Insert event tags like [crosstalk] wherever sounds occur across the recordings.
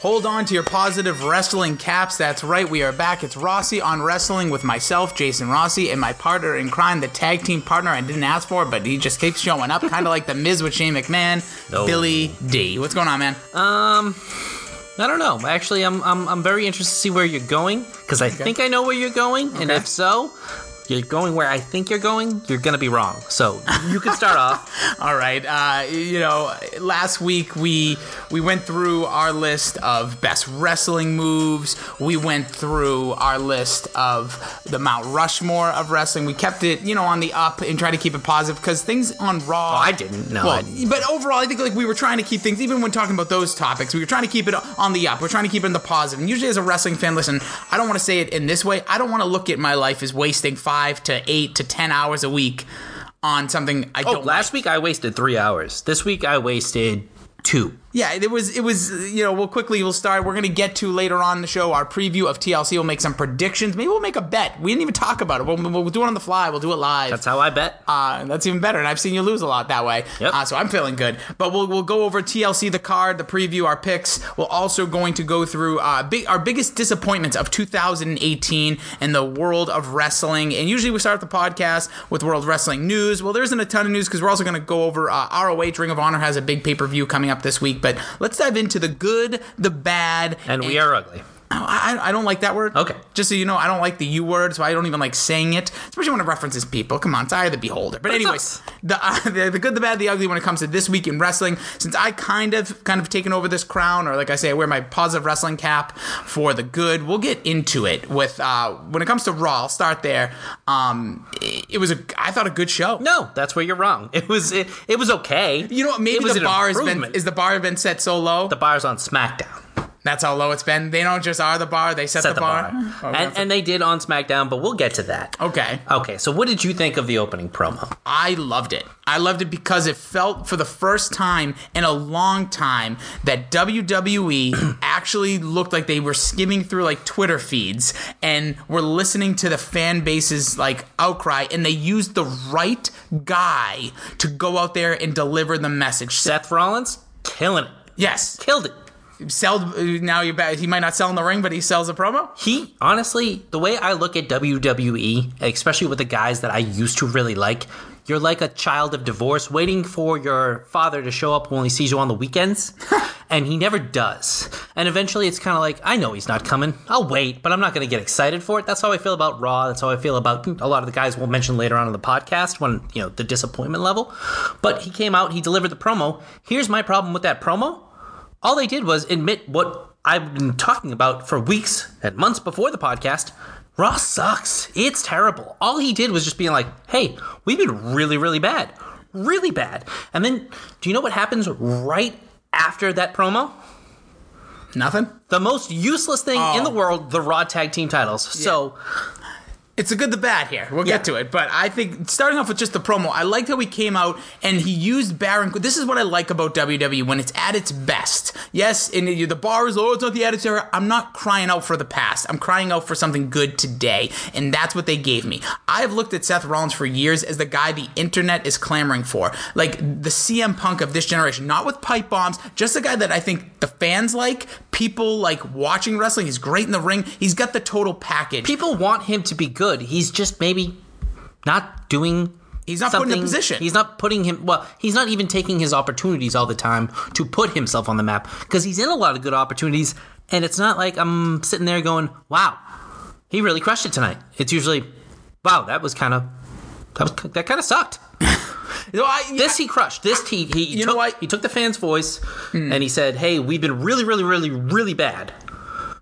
Hold on to your positive wrestling caps. That's right, we are back. It's Rossi on wrestling with myself, Jason Rossi, and my partner in crime, the tag team partner I didn't ask for, but he just keeps showing up, kind of like the Miz with Shane McMahon, No. Billy D. What's going on, man? Um, I don't know. Actually, I'm I'm, I'm very interested to see where you're going because I think I know where you're going, and if so, you're going where I think you're going. You're gonna be wrong. So you can start off. [laughs] All right. Uh, you know, last week we we went through our list of best wrestling moves. We went through our list of the Mount Rushmore of wrestling. We kept it, you know, on the up and tried to keep it positive because things on Raw. Oh, I didn't. know. Well, but overall, I think like we were trying to keep things, even when talking about those topics, we were trying to keep it on the up. We're trying to keep it in the positive. And usually, as a wrestling fan, listen, I don't want to say it in this way. I don't want to look at my life as wasting five to eight to ten hours a week on something I Oh, don't. last week I wasted three hours. This week I wasted two. Yeah, it was. It was. You know, we'll quickly. We'll start. We're gonna get to later on the show our preview of TLC. We'll make some predictions. Maybe we'll make a bet. We didn't even talk about it. We'll, we'll do it on the fly. We'll do it live. That's how I bet. Uh, that's even better, and I've seen you lose a lot that way. Yep. Uh, so I'm feeling good. But we'll we'll go over TLC, the card, the preview, our picks. We're also going to go through uh, big, our biggest disappointments of 2018 in the world of wrestling. And usually we start the podcast with World Wrestling news. Well, there isn't a ton of news because we're also going to go over uh, ROH. Ring of Honor has a big pay per view coming up this week. But let's dive into the good, the bad, and we are ugly. I, I don't like that word. Okay. Just so you know, I don't like the U word, so I don't even like saying it, especially when it references people. Come on, it's of the beholder. But anyways, the, uh, [laughs] the the good, the bad, the ugly when it comes to this week in wrestling. Since I kind of kind of taken over this crown, or like I say, I wear my positive wrestling cap for the good. We'll get into it with uh, when it comes to Raw. I'll start there. Um, it, it was a I thought a good show. No, that's where you're wrong. It was it, it was okay. You know what? Maybe the bar has been is the bar been set so low. the bar's on SmackDown. That's how low it's been. They don't just are the bar; they set, Set the, the bar. bar, Oh, and and they did on SmackDown, but we'll get to that. okay. Okay, so what did you think of the opening promo? I loved it. I loved it because it felt for the first time in a long time that WWE [clears throat] actually looked like they were skimming through like Twitter feeds and were listening to the fan base's like outcry and they used the right guy to go out there and deliver the message. Seth Rollins killing it, Yes. killed it. Sell uh, now you bet he might not sell in the ring but he sells a promo. He honestly, the way I look at WWE, especially with the guys that I used to really like, you're like a child of divorce waiting for your father to show up when he sees you on the weekends, [laughs] and he never does. And eventually, it's kind of like I know he's not coming. I'll wait, but I'm not going to get excited for it. That's how I feel about Raw. That's how I feel about a lot of the guys we'll mention later on in the podcast when you know the disappointment level. But he came out, he delivered the promo. Here's my problem with that promo all they did was admit what I've been talking about for weeks and months before the podcast. Raw sucks. It's terrible. All he did was just being like, hey, we've been really, really bad. Really bad. And then, do you know what happens right after that promo? Nothing. The most useless thing in the oh. world, the Raw Tag Team titles. So, It's a good, the bad here. We'll get to it, but I think starting off with just the promo, I liked how he came out and he used Baron. This is what I like about WWE when it's at its best. Yes, and the bar is low. it's not the attitude era. I'm not crying out for the past. I'm crying out for something good today, and that's what they gave me. I've looked at Seth Rollins for years as the guy the internet is clamoring for, like the CM Punk of this generation, not with pipe bombs, just the guy that I think the fans like. People like watching wrestling. He's great in the ring. He's got the total package. people want him to be good. He's just maybe not doing He's not put in the position. He's not putting him. Well, he's not even taking his opportunities all the time to put himself on the map because he's in a lot of good opportunities, and it's not like I'm sitting there going, "Wow, he really crushed it tonight." It's usually, "Wow, that was kind of that was that kind of sucked." [laughs] No, I, This he crushed. This he he You took, know what? he took the fans' voice and he said, "Hey, we've been really, really, really, really bad.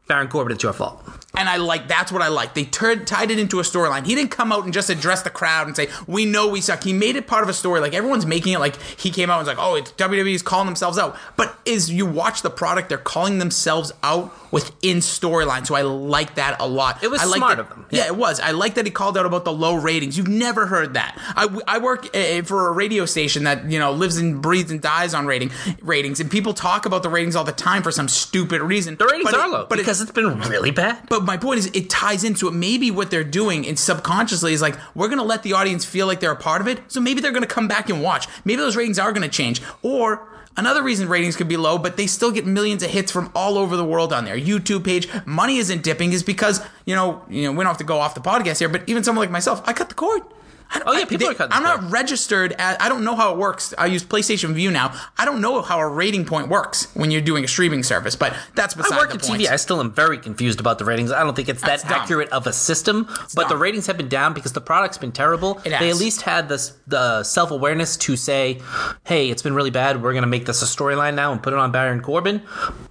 Baron Corbin, it's your fault." And I like that's what I like. They turned tied it into a storyline. He didn't come out and just address the crowd and say, "We know we suck." He made it part of a story. Like everyone's making it like he came out and was like, "Oh, it's WWE's calling themselves out." But as you watch the product, they're calling themselves out within storyline. So I like that a lot. It was I smart that- of them. Yeah. it was. I like that he called out about the low ratings. You've never heard that. I, I work uh, for a radio station that you know lives and breathes and dies on rating ratings, and people talk about the ratings all the time for some stupid reason. The ratings But it- are low but it- because it's been really bad. but my point is, it ties into it. Maybe what they're doing and subconsciously is like, we're going to let the audience feel like they're a part of it. So maybe they're going to come back and watch. Maybe those ratings are going to change. Or Another reason ratings could be low, but they still get millions of hits from all over the world on their YouTube page. Money isn't dipping is because you know you know we don't have to go off the podcast here, but even someone like myself, I cut the cord. I don't- Oh, yeah, I- people are cutting I'm not registered. At, I don't know how it works. I use PlayStation Vue now. I don't know how a rating point works when you're doing a streaming service, but that's beside I work the in point. TV. I still am very confused about the ratings. I don't think it's that accurate of a system. but the ratings have been down because the product's been terrible. They at least had this the self awareness to say, "Hey, it's been really bad. We're going to make this a storyline now and put it on Baron Corbin."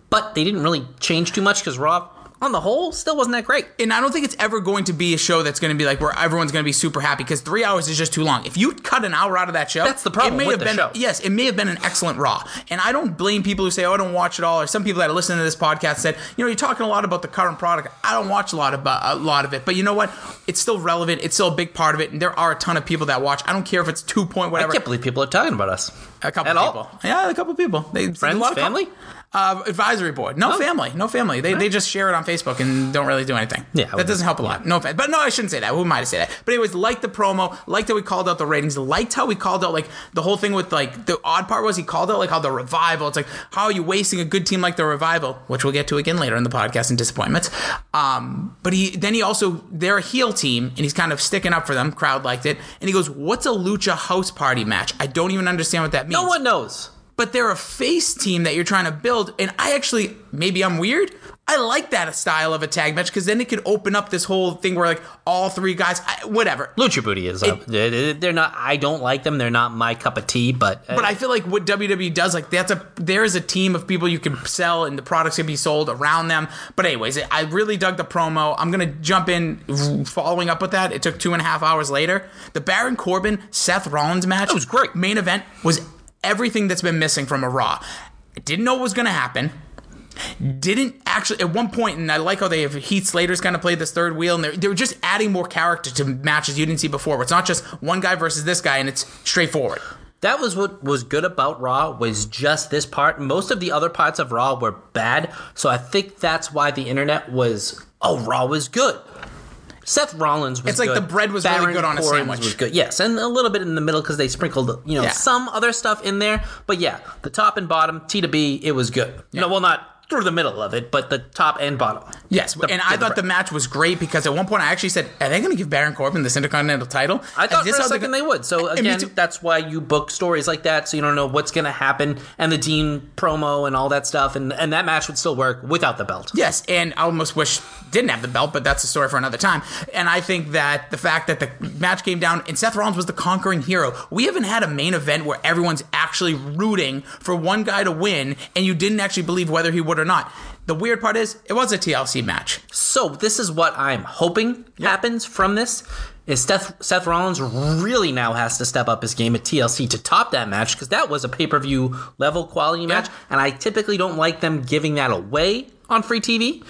But they didn't really change too much because Raw, on the whole, still wasn't that great. and I don't think it's ever going to be a show that's going to be like where everyone's going to be super happy because three hours is just too long. If you cut an hour out of that show, That's the problem It may have been show. yes, it may have been an excellent Raw, and I don't blame people who say, "Oh, I don't watch it all," or some people that listen to this podcast said, "You know, you're talking a lot about the current product. I don't watch a lot about uh, a lot of it, but you know what? It's still relevant. It's still a big part of it, and there are a ton of people that watch. I don't care if it's two point whatever. I can't believe people are talking about us. A couple At all? people. Yeah, a couple people. They, Friends, of family? Uh, advisory board. No family. No family. They, they just share it on Facebook and don't really do anything. Yeah, That doesn't help a lot. No offense. But no, I shouldn't say that. Who am I to say that? But anyways, liked the promo, liked how we called out the ratings, liked how we called out like the whole thing with like the odd part was he called out like how the revival. It's like how are you wasting a good team like the revival, which we'll get to again later in the podcast and disappointments. Um, but he then he also they're a heel team and he's kind of sticking up for them. Crowd liked it, and he goes, "What's a lucha house party match? I don't even understand what that means." No one knows. But they're a face team that you're trying to build. And I actually, maybe I'm weird. I like that style of a tag match because then it could open up this whole thing where like all three guys, I, whatever. Lucha Booty is up. They're not. I don't like them. They're not my cup of tea. But, uh, But I feel like what WWE does, like that's a there is a team of people you can sell and the products can be sold around them. But anyways, I really dug the promo. I'm gonna jump in following up with that. It took two and a half hours later. The Baron Corbin Seth Rollins match was great. Main event was everything that's been missing from a Raw. Didn't know what was gonna happen. didn't actually at one point, and I like how they have Heath Slater's kind of played this third wheel, and they're, they were just adding more character to matches you didn't see before. It's not just one guy versus this guy, and it's straightforward. That was what was good about Raw was just this part. Most of the other parts of Raw were bad, so I think that's why the internet was oh Raw was good. Seth Rollins was good. It's like good. the bread was really good on a sandwich. Was good, yes, and a little bit in the middle because they sprinkled you know Yeah. some other stuff in there. But yeah, the top and bottom T to B, it was good. No, well not through the middle of it, but the top and bottom. Yes, The- and I the thought the match was great because at one point I actually said, "Are they going to give Baron Corbin this Intercontinental title?" I thought for a second they would. So again, that's why you book stories like that, so you don't know what's going to happen, and the Dean promo and all that stuff, and and that match would still work without the belt. Yes, and I almost wish didn't have the belt, but that's a story for another time. And I think that the fact that the match came down and Seth Rollins was the conquering hero. We haven't had a main event where everyone's actually rooting for one guy to win, and you didn't actually believe whether he would or not. The weird part is it was a TLC match. So this is what I'm hoping happens from this. Is Seth, Seth Rollins really now has to step up his game at TLC to top that match because that was a pay per view level quality match, and I typically don't like them giving that away on free TV.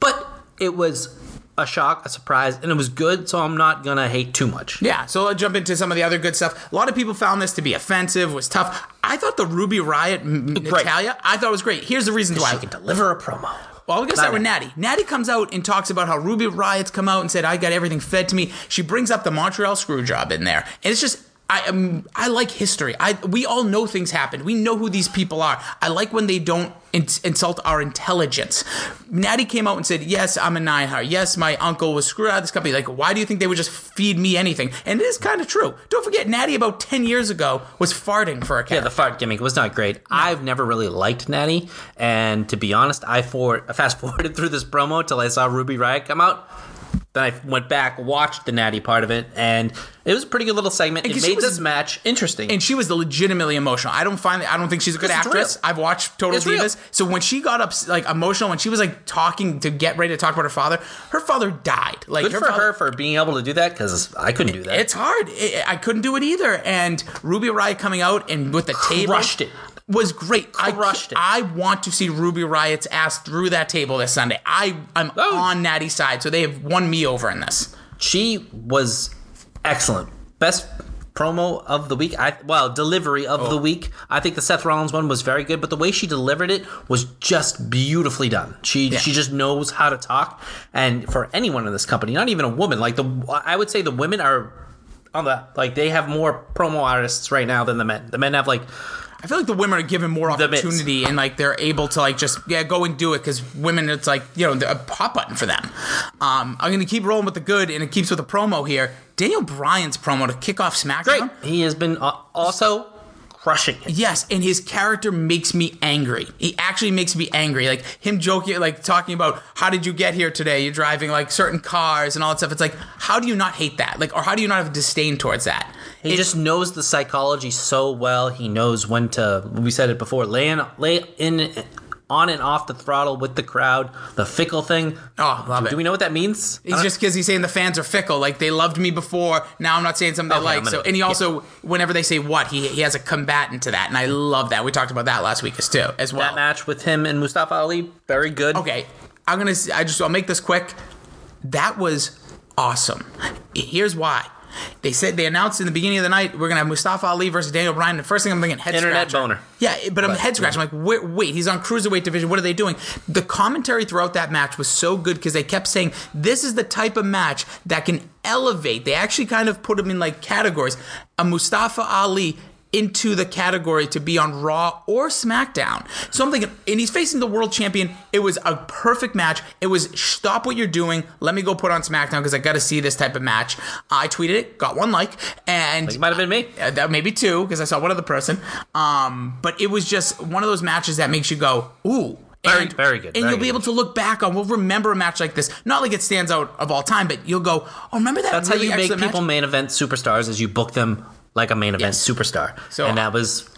But it was a shock, a surprise, and it was good, so I'm not gonna hate too much. Yeah, so let's jump into some of the other good stuff. A lot of people found this to be offensive, was tough. I thought the Ruby Riott Natalya, I thought it was great. Here's the reason why. She can deliver a promo. Well, we're gonna start with Natty. Natty comes out and talks about how Ruby Riott's come out and said, "I got everything fed to me." She brings up the Montreal screw job in there, and it's just. I um, I like history. I we all know things happen. We know who these people are. I like when they don't in- insult our intelligence. Natty came out and said, "Yes, I'm a Neidhart. Yes, my uncle was screwed out of this company. Like, why do you think they would just feed me anything?" And it is kind of true. Don't forget, Natty about ten years ago was farting for a cat. Yeah, the fart gimmick was not great. I've never really liked Natty, and to be honest, I for fast forwarded [laughs] through this promo till I saw Ruby Riott come out. Then I went back, watched the Natty part of it, and it was a pretty good little segment. It made was- this match interesting. and she was legitimately emotional. I don't find I don't think she's a good actress. real. I've watched Total It's real. Divas. So when she got up like emotional, when she was like talking to get ready to talk about her father, her father died. Like good for father- her for being able to do that because I couldn't do that. It's hard. I I couldn't do it either. And Ruby Riott coming out and with the table Crushed it. Was great. Crushed I, it. I want to see Ruby Riott's ass through that table this Sunday. I I'm Oh. on Natty's side, so they have won me over in this. she was excellent. Best promo of the week. I well, delivery of Oh. the week. I think the Seth Rollins one was very good, but the way she delivered it was just beautifully done. She she just knows how to talk. And for anyone in this company, not even a woman, like the I would say the women are on the like they have more promo artists right now than the men. The men have like I feel like the women are given more opportunity and like they're able to like just yeah go and do it because women it's like you know a pop button for them. Um, I'm gonna keep rolling with the good and it keeps with the promo here. Daniel Bryan's promo to kick off SmackDown. Great. He has been uh, also crushing it. Yes, and his character makes me angry. He actually makes me angry. Like him joking, like talking about how did you get here today? You're driving like certain cars and all that stuff. It's like, how do you not hate that? Like, or how do you not have disdain towards that? He It- just knows the psychology so well. He knows when to. We said it before. Lay in, lay in, on and off the throttle with the crowd. The fickle thing. Oh, love it. Do we know what that means? He's uh, just because he's saying the fans are fickle. Like they loved me before. Now I'm not saying something they Okay, like. Gonna- so and he also, whenever they say what, he he has a combatant to that, and I love that. We talked about that last week as too as well. that match with him and Mustafa Ali, very good. Okay, I'm gonna. I just. I'll make this quick. That was awesome. Here's why. They said they announced in the beginning of the night we're gonna have Mustafa Ali versus Daniel Bryan. The first thing I'm thinking head Internet scratcher. boner. Yeah, but I'm head scratching. I'm like, wait, wait, he's on cruiserweight division. What are they doing? The commentary throughout that match was so good because they kept saying this is the type of match that can elevate. They actually kind of put him in like categories. A Mustafa Ali into the category to be on Raw or SmackDown. So I'm thinking, and he's facing the world champion. It was a perfect match. It was stop what you're doing. Let me go put on SmackDown because I got to see this type of match. I tweeted it, got one like, and It might have been me. uh, that maybe two because I saw one other person. Um, but it was just one of those matches that makes you go, ooh. Very- and, very good, And very you'll be good. able to look back on. We'll remember a match like this. Not like it stands out of all time, but you'll go, oh, remember that? That's really how you make people match? main event superstars. Is you book them like a main event Yes. superstar. So- and that was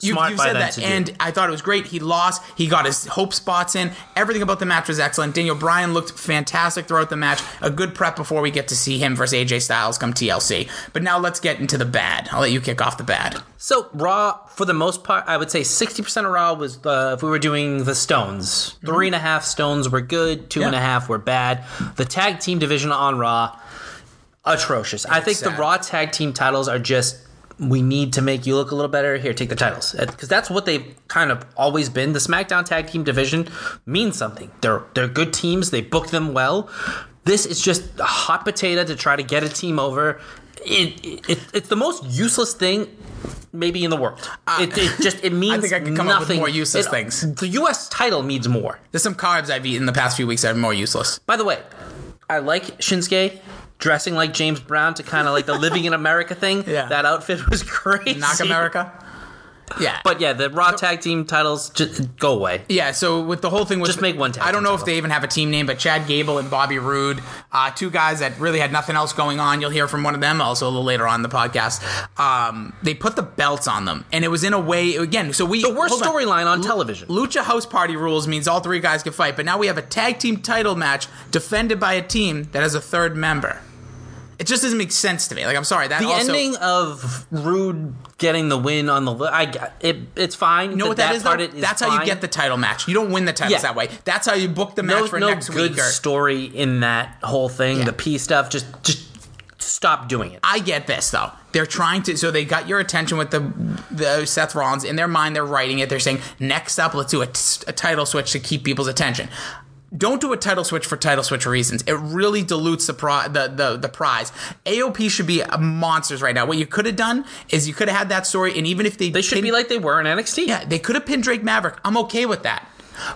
You, smart you by said them that, to do. and I thought it was great. He lost. He got his hope spots in. Everything about the match was excellent. Daniel Bryan looked fantastic throughout the match. A good prep before we get to see him versus AJ Styles come TLC. But now let's get into the bad. I'll let you kick off the bad. So Raw, for the most part, I would say sixty percent of Raw was uh, if we were doing the Stones. Three and a half Stones were good. Two and a half were bad. The tag team division on Raw, atrocious. I think the. Raw tag team titles are just. We need to make you look a little better. Here, take the titles uh, because that's what they've kind of always been. The SmackDown tag team division means something. They're they're good teams. They book them well. This is just a hot potato to try to get a team over. It, it, it's the most useless thing maybe in the world. Uh, it, it just it means [laughs] I think I could come up with more useless It- things. The U.S. title means more. There's some carbs I've eaten the past few weeks that are more useless. By the way, I like Shinsuke dressing like James Brown to kind of like the living in America thing. [laughs] Yeah. That outfit was crazy. Knock America. Yeah. But yeah, the Raw tag team titles just go away. Yeah, so with the whole thing with Just make one tag I don't know if they even have a team name, but Chad Gable and Bobby Roode, uh, two guys that really had nothing else going on. You'll hear from one of them also a little later on in the podcast. Um, they put the belts on them, and it was in a way again. So we The worst storyline on television. Lucha House Party rules means all three guys can fight, but now we have a tag team title match defended by a team that has a third member. It just doesn't make sense to me. Like I'm sorry that The also, ending of Roode getting the win on the I it. It's fine. You know what that is? part Though? it is That's how you get the title match. You don't win the titles Yeah. that way. That's how you book the match no, for no next good week. Or, story in that whole thing. Yeah. The P stuff. Just just stop doing it. I get this though. They're trying to, so they got your attention with the the Seth Rollins. In their mind, they're writing it. They're saying, next up, let's do a, t- a title switch to keep people's attention. Don't do a title switch for title switch reasons. It really dilutes the, pri- the the the prize. AOP should be monsters right now. What you could have done is you could have had that story, and even if they They should be like they were in NXT. yeah, they could have pinned Drake Maverick. I'm okay with that.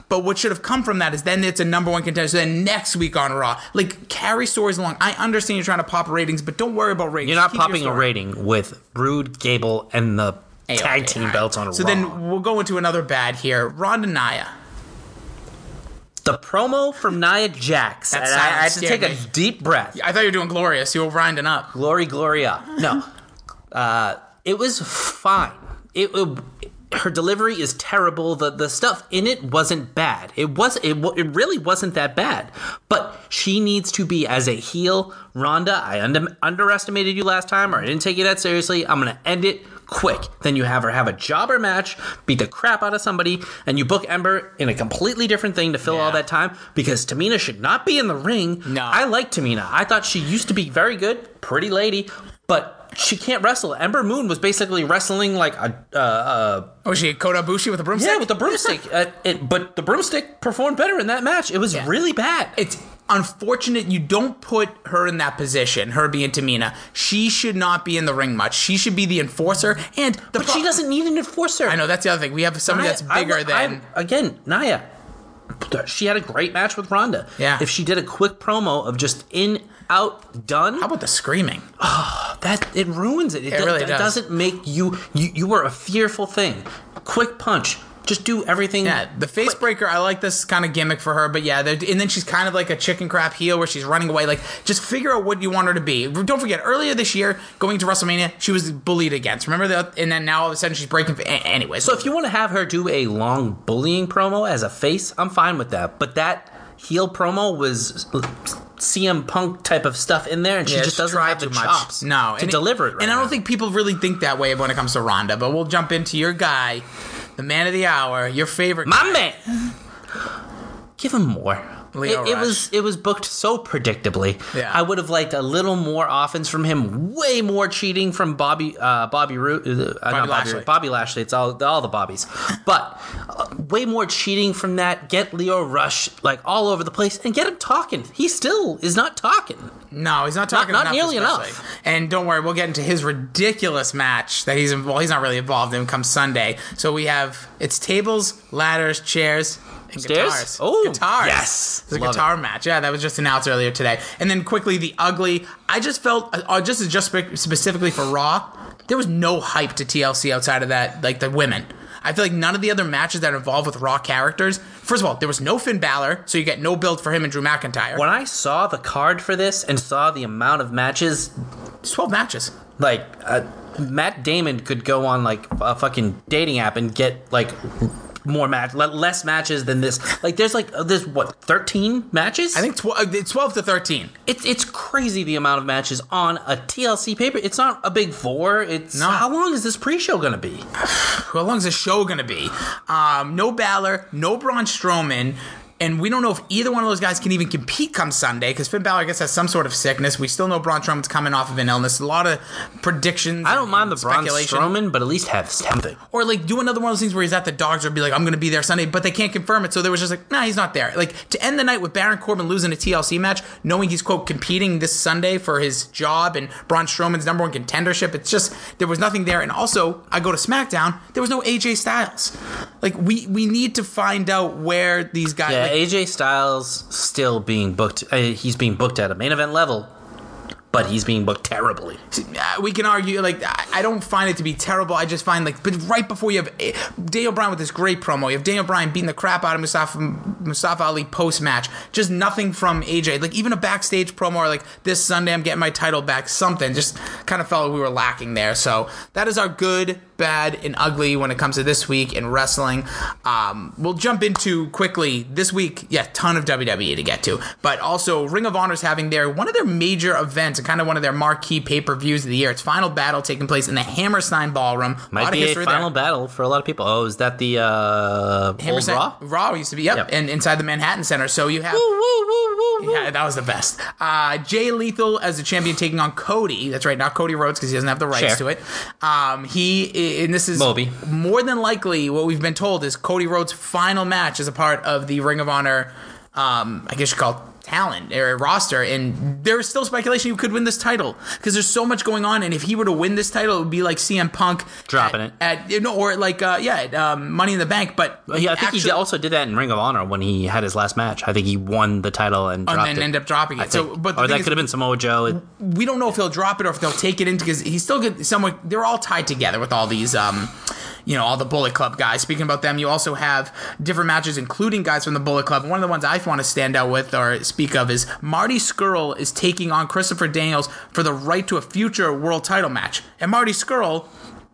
But what should have come from that is then it's a number one contender. So then next week on Raw, like carry stories along. I understand you're trying to pop ratings, but don't worry about ratings. You're not Keep your popping a rating with Roode, Gable, and the AOP, tag team right. belts on So Raw. So then we'll go into another bad here. Ronda Nia. The promo from Nia Jax. That I, I had to take me. a deep breath. I thought you were doing glorious. You were grinding up. Glory, Gloria. No, uh, it was fine. It, it- her delivery is terrible. The the stuff in it wasn't bad. It was it, it really wasn't that bad. But she needs to be as a heel. Ronda, I under, underestimated you last time, or I didn't take you that seriously. I'm gonna end it quick. Then you have her have a jobber match, beat the crap out of somebody, and you book Ember in a completely different thing to fill all that time because Tamina should not be in the ring. No. I like Tamina. I thought she used to be very good, pretty lady, but she can't wrestle. Ember Moon was basically wrestling like a uh, uh, Oh, she Kota Ibushi with a broomstick. yeah with the broomstick. [laughs] uh, it, but the broomstick performed better in that match. It was really bad. it's unfortunate you don't put her in that position, her being Tamina. She should not be in the ring much. She should be the enforcer. And the But she doesn't need an enforcer. I know that's the other thing. We have somebody that's bigger I, than. again Nia. She had a great match with Ronda. Yeah. If she did a quick promo of just in, out, done, How about the screaming? Oh, that it ruins it. It, do- really it does. doesn't make you you you are a fearful thing. Quick punch. Just do everything. Yeah, the face breaker. I like this kind of gimmick for her, but yeah, and then she's kind of like a chicken crap heel where she's running away. Like, just figure out what you want her to be. Don't forget, earlier this year, going to WrestleMania, she was bullied against. Remember that? And then now all of a sudden she's breaking. Anyway, So if you want to have her do a long bullying promo as a face, I'm fine with that. But that heel promo was CM Punk type of stuff in there, and she Yeah, just doesn't have the much. chops No, to and deliver it. Right and I don't now. think people really think that way when it comes to Ronda. But we'll jump into your guy, the man of the hour, your favorite. my man. Give him more. Lio it, it was it was booked so predictably. Yeah. I would have liked a little more offense from him. Way more cheating from Bobby uh, Bobby Roode. Uh, not Bobby Lashley. Bobby Lashley. It's all all the Bobbies, but uh, way more cheating from that. Get Lio Rush like all over the place and get him talking. He still is not talking. No, he's not talking not enough, nearly especially. enough. And don't worry, we'll get into his ridiculous match that he's well, he's not really involved in come Sunday. So we have it's tables, ladders, chairs, and Stairs? guitars. Oh, guitars. yes. it's a Love guitar match. Yeah, that was just announced earlier today. And then quickly, the ugly. I just felt, uh, just just spe- specifically for Raw, there was no hype to TLC outside of that, like the women. I feel like none of the other matches that are involved with Raw characters. First of all, there was no Finn Balor, so you get no build for him and Drew McIntyre. When I saw the card for this and saw the amount of matches, It's twelve matches. like uh, Matt Damon could go on like a fucking dating app and get like more match, less matches than this. Like there's like uh, there's what 13 matches. I think tw- uh, it's twelve to thirteen. it's it's crazy the amount of matches on a TLC paper. It's not a big four. It's No. how long is this pre-show gonna be? [sighs] How long is the show to be? Um, no Balor, no Braun Strowman. And we don't know if either one of those guys can even compete come Sunday because Finn Balor, I guess, has some sort of sickness. We still know Braun Strowman's coming off of an illness. A lot of predictions. I don't mind the Braun. Strowman, but at least have something. Or like do another one of those things where he's at the dogs or be like, I'm going to be there Sunday, but they can't confirm it. So there was just like, nah, he's not there. Like to end the night with Baron Corbin losing a TLC match, knowing he's quote competing this Sunday for his job and Braun Strowman's number one contendership. It's just there was nothing there. And also, I go to SmackDown, there was no AJ Styles. Like we we need to find out where these guys. Yeah, like, AJ Styles still being booked. Uh, he's being booked at a main event level, but he's being booked terribly. uh, we can argue like I don't find it to be terrible. I just find like, but right before you have eh, Daniel Bryan with this great promo, you have Daniel Bryan beating the crap out of Mustafa Mustafa Ali post match. Just nothing from AJ. Like even a backstage promo or like this Sunday I'm getting my title back. Something just kind of felt like we were lacking there. So that is our good, bad, and ugly when it comes to this week in wrestling. Um, we'll jump into quickly this week. Yeah, ton of WWE to get to, but also Ring of Honor's having their one of their major events and kind of one of their marquee pay per views of the year. It's Final Battle taking place in the Hammerstein Ballroom. Might of be a final there. battle for a lot of people. Oh, is that the uh, Hammerstein- Raw? Raw used to be, yep, Yep. and inside the Manhattan Center. So you have. Woo, woo, woo, woo. Yeah, that was the best. Uh, Jay Lethal as the champion taking on Cody. That's right, not Cody Rhodes because he doesn't have the rights Sure. to it. Um, he and this is Moby. more than likely what we've been told is Cody Rhodes' final match as a part of the Ring of Honor. Um, I guess you call it talent or roster, and there's still speculation he could win this title because there's so much going on. And if he were to win this title, it would be like CM Punk Dropping at, it. at you know, or like uh, yeah, at, um, Money in the Bank. But Yeah, I think he actually- did- also did that in Ring of Honor when he had his last match. I think he won the title and dropped and then it. end up dropping it. So, but or that could have been Samoa Joe. It- we don't know if he'll drop it or if they'll take it into because he's still good. Somewhat, they're all tied together with all these, um, you know, all the Bullet Club guys. Speaking about them, you also have different matches, including guys from the Bullet Club. One of the ones I want to stand out with or speak of is Marty Scurll is taking on Christopher Daniels for the right to a future world title match, and Marty Scurll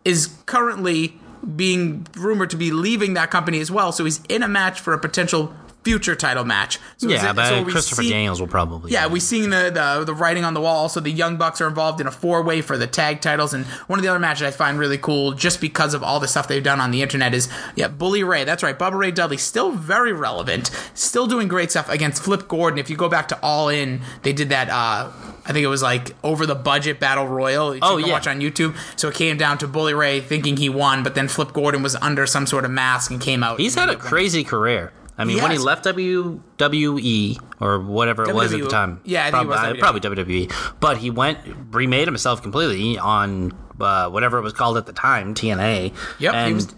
is currently being rumored to be leaving that company as well. So he's in a match for a potential future title match. So yeah, it- but so Christopher see- Daniels will probably. yeah, we've seen the, the the writing on the wall. Also, the Young Bucks are involved in a four way for the tag titles, and one of the other matches I find really cool, just because of all the stuff they've done on the internet, is yeah, Bully Ray. That's right, Bubba Ray Dudley, still very relevant, still doing great stuff against Flip Gordon. If you go back to All In, they did that. uh I think it was like over the budget battle royal. You Oh, can yeah. watch on YouTube. So it came down to Bully Ray thinking he won, but then Flip Gordon was under some sort of mask and came out. He's had a crazy career. I mean, He when he left WWE or whatever it was at the time, Yeah, I think it was probably, WWE. probably WWE. But he went, remade himself completely on uh, whatever it was called at the time, TNA, Yep, he and was-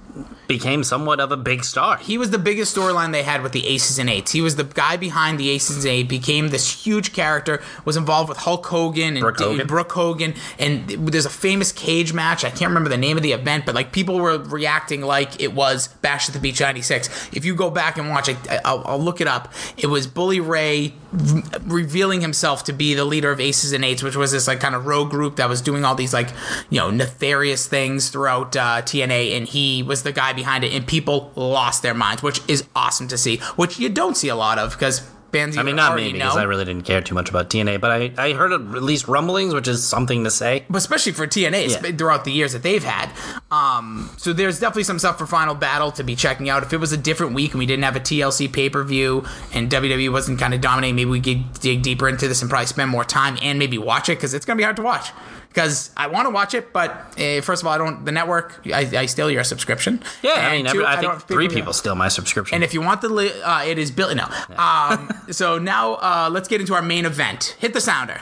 became somewhat of a big star. He was the biggest storyline they had with the Aces and Eights. He was the guy behind the Aces and Eight. Became this huge character. Was involved with Hulk Hogan and Brooke Hogan. Brooke Hogan. And there's a famous cage match. I can't remember the name of the event, but like people were reacting like it was Bash at the Beach '96. If you go back and watch it, I- I'll, I'll look it up. It was Bully Ray revealing himself to be the leader of Aces and Eights, which was this like kind of rogue group that was doing all these like you know nefarious things throughout uh, TNA, and he was the guy behind it, and people lost their minds, which is awesome to see, which you don't see a lot of because fans. I mean, not me because know. I really didn't care too much about TNA, but I, I heard at least rumblings, which is something to say. but especially for TNA Yeah. throughout the years that they've had. Um, so there's definitely some stuff for Final Battle to be checking out. If it was a different week and we didn't have a TLC pay per view and WWE wasn't kind of dominating, maybe we could dig deeper into this and probably spend more time and maybe watch it because it's gonna be hard to watch. Because I want to watch it, but uh, first of all, I don't. The network, I, I steal your subscription. Yeah, I mean, two, every, I, don't think three people steal my subscription. And if you want the, li- uh, it is built. No. Um, so now uh, let's get into our main event. Hit the sounder.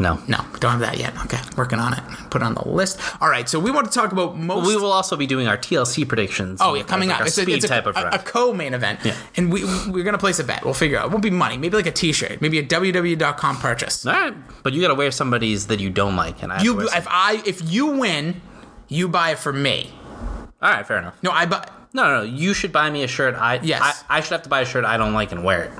No, No, don't have that yet. Okay, working on it. Put it on the list. All right, so we want to talk about most. we will also be doing our TLC predictions. oh yeah, coming like up. A It's a, speed it's a, type of a, a co-main event, Yeah. and we we're gonna place a bet. We'll figure out. It won't be money. Maybe like a T-shirt. Maybe a www.com purchase. All right, but you got to wear somebody's that you don't like, and I You, if I, if you win, you buy it for me. All right, fair enough. No, I buy. No, no, no, you should buy me a shirt. I Yes. I, I should have to buy a shirt I don't like and wear it.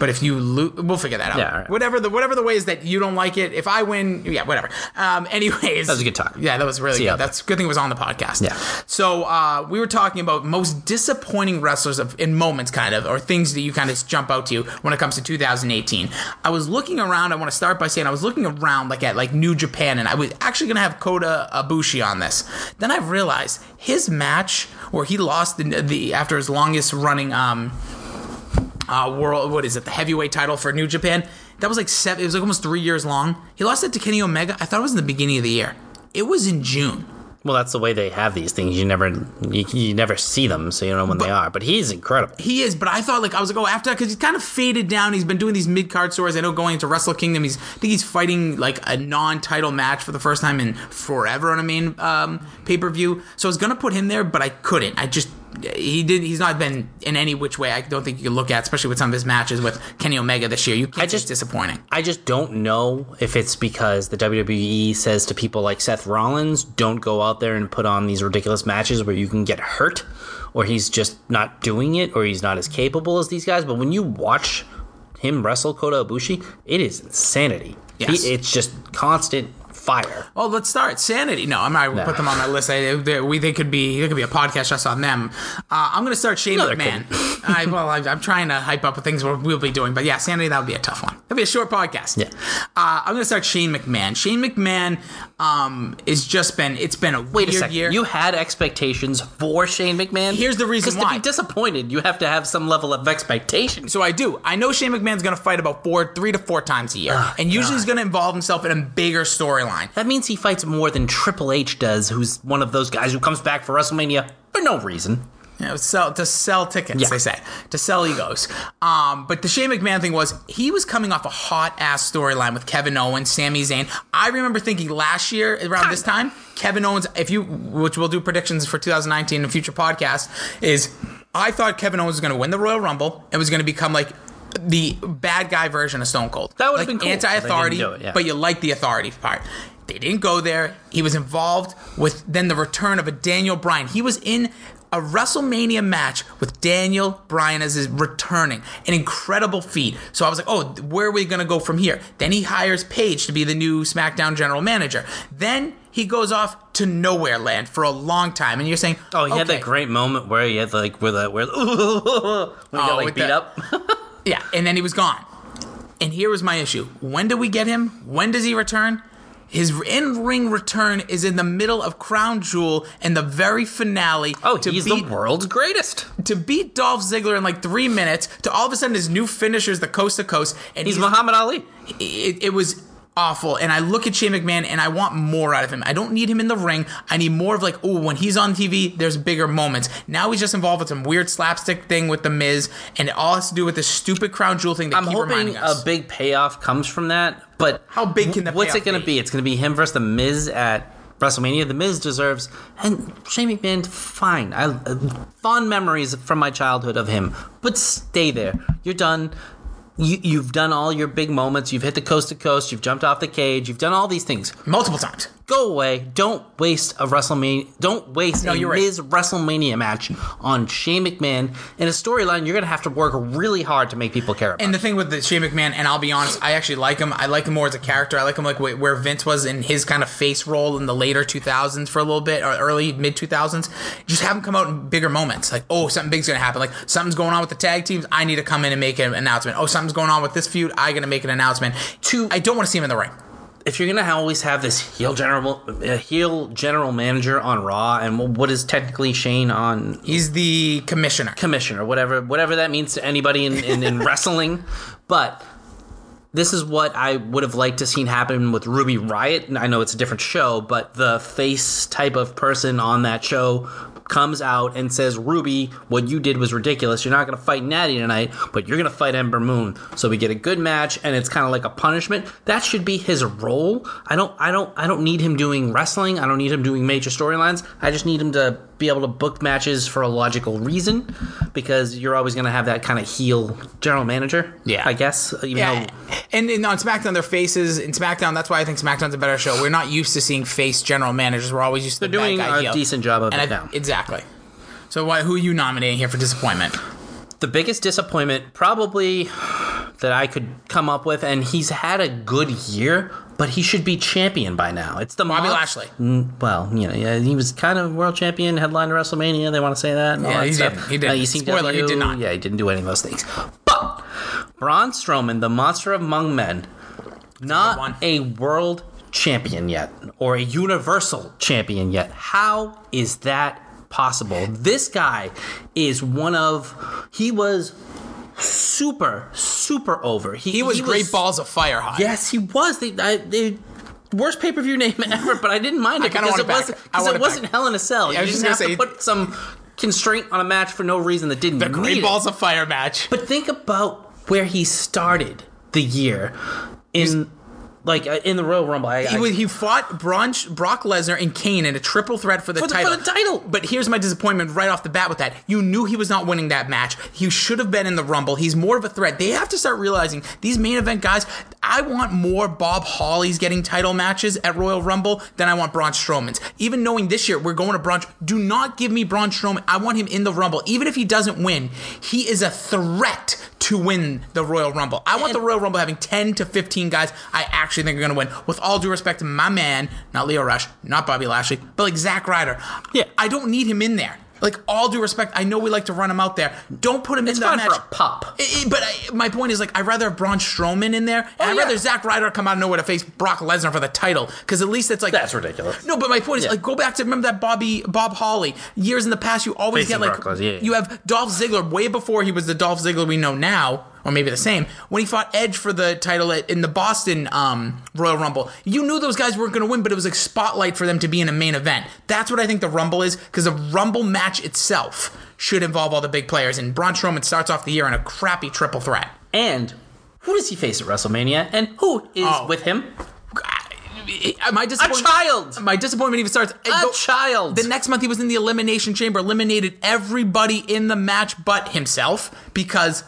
But if you lose, we'll figure that out. Yeah, right. Whatever the whatever the ways that you don't like it. If I win, yeah, whatever. Um, [laughs] anyways, that was a good talk. Yeah, that was really See good. That's a good thing it was on the podcast. Yeah. So uh, we were talking about most disappointing wrestlers of in moments, kind of, or things that you kind of jump out to you when it comes to 2018. I was looking around. I want to start by saying I was looking around like at like New Japan, and I was actually gonna have Kota Ibushi on this. Then I realized his match where he lost the, the after his longest running um uh, world. What is it? The heavyweight title for New Japan. That was like seven. It was like almost three years long. He lost it to Kenny Omega. I thought it was in the beginning of the year. It was in June. Well, that's the way they have these things. You never you, you never see them, so you don't know when they are. But he's incredible. He is, but I thought like I was like, oh, after that because he's kind of faded down. He's been doing these mid card stories. I know going into Wrestle Kingdom, he's I think he's fighting like a non title match for the first time in forever on a main um, pay per view. So I was gonna put him there, but I couldn't. I just he did. He's not been in any which way. I don't think you can look at, especially with some of his matches with Kenny Omega this year. You can't. I just disappointing. I just don't know if it's because the WWE says to people like Seth Rollins, don't go out there and put on these ridiculous matches where you can get hurt, or he's just not doing it, or he's not as capable as these guys. But when you watch him wrestle Kota Ibushi, it is insanity. Yes. He, it's just constant fire. Oh, let's start Sanity. No, I'm not. Put them on my list. I, they, we they could be. There could be a podcast just on them. Uh, I'm going to start Shane No, McMahon. [laughs] I, well, I, I'm trying to hype up with things we'll, we'll be doing, but yeah, Sanity that would be a tough one. That'd be a short podcast. Yeah. Uh, I'm going to start Shane McMahon. Shane McMahon um, is just been. It's been a Wait weird a second. year. You had expectations for Shane McMahon. Here's the reason why. to be disappointed, you have to have some level of expectation. So I do. I know Shane McMahon's going to fight about four, three to four times a year, Oh, and usually God. he's going to involve himself in a bigger storyline. That means he fights more than Triple H does, who's one of those guys who comes back for WrestleMania for no reason. You know, sell to sell tickets, Yeah. they say, to sell egos. Um, but the Shane McMahon thing was he was coming off a hot ass storyline with Kevin Owens, Sami Zayn. I remember thinking last year around this time, Kevin Owens, if you, which we'll do predictions for 2019 in a future podcast, is I thought Kevin Owens was going to win the Royal Rumble and was going to become like the bad guy version of Stone Cold. That would've like been cool. Anti-authority, They didn't do it, yeah. but you like the authority part. They didn't go there. He was involved with then the return of a Daniel Bryan. He was in a WrestleMania match with Daniel Bryan as his returning. An incredible feat. So I was like, oh, where are we going to go from here? Then he hires Paige to be the new SmackDown general manager. Then he goes off to nowhere land for a long time. And you're saying, Oh, he had that great moment where he had like where the where [laughs] when he got oh, like beat the- up. [laughs] Yeah, and then he was gone. And here was my issue. When do we get him? When does he return? His in ring return is in the middle of Crown Jewel and the very finale. Oh, to he's beat, the world's greatest. to beat Dolph Ziggler in like three minutes. To all of a sudden, his new finisher is the coast to coast, and He's Muhammad Ali. it, it was awful. And I look at Shane McMahon and I want more out of him. I don't need him in the ring. I need more of like, oh, when he's on TV, there's bigger moments. Now he's just involved with some weird slapstick thing with the Miz, and it all has to do with this stupid crown jewel thing. That I'm keep hoping reminding us. a big payoff comes from that. But How big can the What's it going to be? be? It's going to be him versus the Miz at WrestleMania. The Miz deserves, and Shane McMahon, fine. I uh, fond memories from my childhood of him, but stay there. You're done. You, you've done all your big moments. You've hit the coast to coast. You've jumped off the cage. You've done all these things. multiple times. Go away. Don't waste a WrestleMania. Don't waste No, a right. Miz WrestleMania match on Shane McMahon in a storyline you're going to have to work really hard to make people care about. And the thing with the Shane McMahon, and I'll be honest, I actually like him. I like him more as a character. I like him like where Vince was in his kind of face role in the later 2000s for a little bit, or early mid 2000s. Just have him come out in bigger moments, like oh something big's gonna happen, like something's going on with the tag teams. I need to come in and make an announcement. Oh something's going on with this feud. I gotta make an announcement. Two, I don't want to see him in the ring. if you're gonna always have this heel general uh, heel general manager on Raw and what is technically Shane on He's the commissioner. commissioner, whatever whatever that means to anybody in, in, in [laughs] wrestling, but this is what I would have liked to seen happen with Ruby Riott. And I know it's a different show, but the face type of person on that show comes out and says, Ruby, what you did was ridiculous. You're not going to fight Natty tonight, but you're going to fight Ember Moon. So we get a good match, and it's kind of like a punishment. That should be his role. I don't, I don't, I don't need him doing wrestling. I don't need him doing major storylines. I just need him to be able to book matches for a logical reason, because you're always going to have that kind of heel general manager. Yeah. I guess. Even Yeah, though and, and on SmackDown, their faces in SmackDown. That's why I think SmackDown's a better show. We're not used to seeing face general managers. We're always used to They're the doing a heel. decent job of and it I- now. Exactly. So why, who are you nominating here for disappointment? the biggest disappointment probably that I could come up with, and he's had a good year, but he should be champion by now. It's the Bobby Mon- Lashley. Mm, Well, you know, yeah, he was kind of world champion, headline WrestleMania. They want to say that. Yeah, that he didn't. He didn't. Uh, Spoiler, he did not. Yeah, he didn't do any of those things. But Braun Strowman, the monster among men, not a world champion yet, or a universal champion yet. How is that possible? This guy is one of. He was super, super over. He was great balls of fire hot. Yes, he was. They, I, they, worst pay per view name [laughs] ever, but I didn't mind it because want it wasn't because it it wasn't Hell in a Cell. Yeah, I you was just have say- put some constraint on a match for no reason that didn't The great it. balls of fire match. But think about where he started the year in like uh, in the Royal Rumble. I, He, I- he fought Braun, Brock Lesnar and Kane in a triple threat for the, For the- title. for the title. But here's my disappointment right off the bat with that. You knew he was not winning that match. He should have been in the Rumble. He's more of a threat. They have to start realizing these main event guys. I want more Bob Holly's getting title matches at Royal Rumble than I want Braun Strowman's. Even knowing this year we're going to Braun, do not give me Braun Strowman. I want him in the Rumble. Even if he doesn't win, he is a threat to win the Royal Rumble. I want the Royal Rumble having 10 to 15 guys I actually think are going to win. With all due respect to my man, not Lio Rush, not Bobby Lashley, but like Zack Ryder. Yeah. I don't need him in there. Like all due respect, I know we like to run him out there. Don't put him it's in that match. for a pop. I- I- but I, my point is, like, I'd rather have Braun Strowman in there, and Oh, I'd yeah. rather Zack Ryder come out of nowhere to face Brock Lesnar for the title, because at least it's like That's ridiculous. No, but my point is, Yeah. like, go back to remember that Bobby Bob Holly years in the past. You always Facing get like Brock yeah. you have Dolph Ziggler way before he was the Dolph Ziggler we know now, or maybe the same when he fought Edge for the title at, in the Boston um, Royal Rumble. You knew those guys weren't going to win, but it was like spotlight for them to be in a main event. That's what I think the Rumble is, because the Rumble match itself should involve all the big players. And Braun Strowman starts off the year in a crappy triple threat. And who does he face at WrestleMania? And who is Oh. with him? My A disappointment. child. My disappointment even starts. A child. The next month he was in the elimination chamber, eliminated everybody in the match but himself because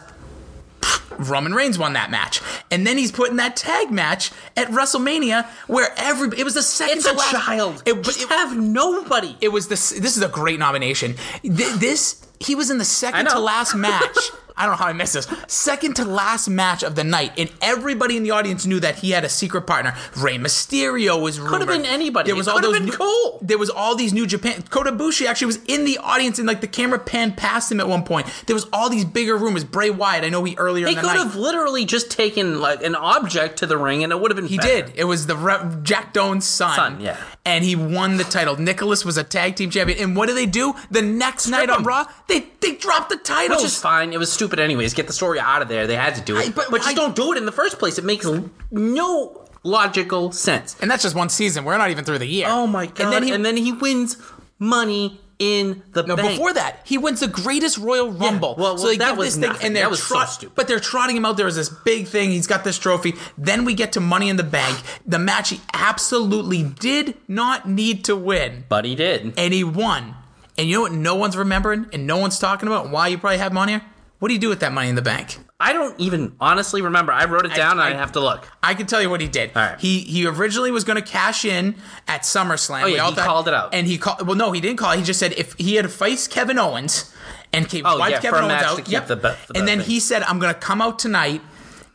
Roman Reigns won that match, and then he's put in that tag match at WrestleMania where every it was the second It's to a last. child. It, Just it, have nobody. it was this. This is a great nomination. Th- This he was in the second to last match. [laughs] I don't know how I missed this. Second to last match of the night, and everybody in the audience knew that he had a secret partner. Rey Mysterio was rumored. Could have been anybody. There was It all those been new, cool. There was all these new Japan. Kota Ibushi actually was in the audience, and like the camera panned past him at one point. There was all these bigger rumors. Bray Wyatt, I know he earlier He in the could night. have literally just taken like an object to the ring, and it would have been. He did. It was the Re- John Cone's son. Son, yeah. And he won the title. Nicholas was a tag team champion. And what did they do? The next night on. Raw, they they dropped the title, Which is fine. It was stupid anyways. Get the story out of there. They had to do it. I- but but, just I- don't do it in the first place. It makes no logical sense. And that's just one season. We're not even through the year. Oh my god! And then he, and then he wins money in the no, bank. before that, he wins the greatest Royal Rumble. well, so they that give was this thing, and they're That was so stupid. But they're trotting him out there as this big thing. He's got this trophy. Then we get to Money in the Bank, the match he absolutely did not need to win, but he did. and he won. And you know what? No one's remembering, and no one's talking about why you probably have him on here. What do you do with that Money in the Bank? I don't even honestly remember. I wrote it down, I- and I have to look. I can tell you what he did. Right. He he originally was going to cash in at SummerSlam. Oh, yeah, he thought- called it out. and he called. Well, no, he didn't call. it. He just said if he had to face Kevin Owens and keep Oh, wiped yeah, for Kevin a Owens match out. to keep the the and then thing. he said, "I'm going to come out tonight."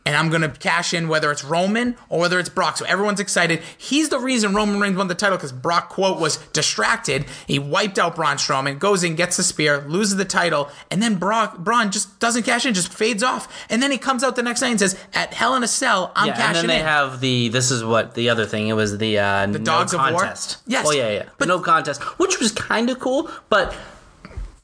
And I'm gonna cash in whether it's Roman or whether it's Brock. So everyone's excited. He's the reason Roman Reigns won the title because Brock quote was distracted. He wiped out Braun Strowman, goes in, gets the spear, loses the title, and then Brock Braun just doesn't cash in, just fades off. And then he comes out the next night and says, "At Hell in a Cell, I'm cashing in." Yeah, and then they in." have the. This is what the other thing. It was the uh, the Dogs no of War? contest. Yes. Oh yeah, yeah. But- no contest, which was kind of cool, but.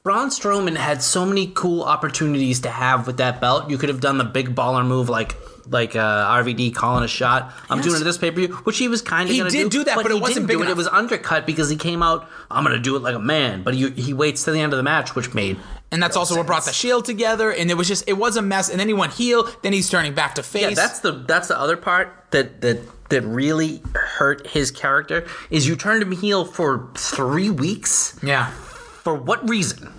Braun Strowman had so many cool opportunities to have with that belt. You could have done the big baller move like like uh, RVD calling a shot. I'm Yes. doing it this pay per view, which he was kind of He going to did do that, but it he wasn't big do it. It was undercut because he came out. I'm going to do it like a man, but he, he waits to the end of the match, which made and that's also what brought the Shield together. And it was just, it was a mess. And then he went heel. Then he's turning back to face. Yeah, that's the that's the other part that that that really hurt his character is you turned him heel for three weeks. yeah. For what reason?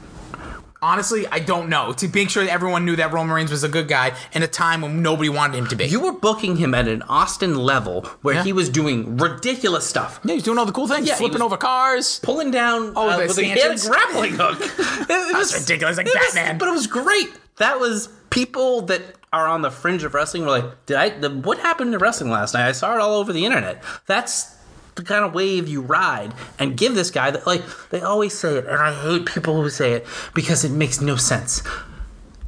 Honestly, I don't know. To make sure that everyone knew that Roman Reigns was a good guy in a time when nobody wanted him to be. You were booking him at an Austin level where Yeah. he was doing ridiculous stuff. yeah, he's doing all the cool things, Yeah, he was- over cars. Pulling down Oh, uh, the with a, he had a stanchions? grappling [laughs] hook. It, it was ridiculous, like it was- Batman. but it was great. That was people that are on the fringe of wrestling were like, "Did I? The, what happened to wrestling last night? I saw it all over the internet." That's the kind of wave you ride and give this guy that like they always say it and i hate people who say it because it makes no sense.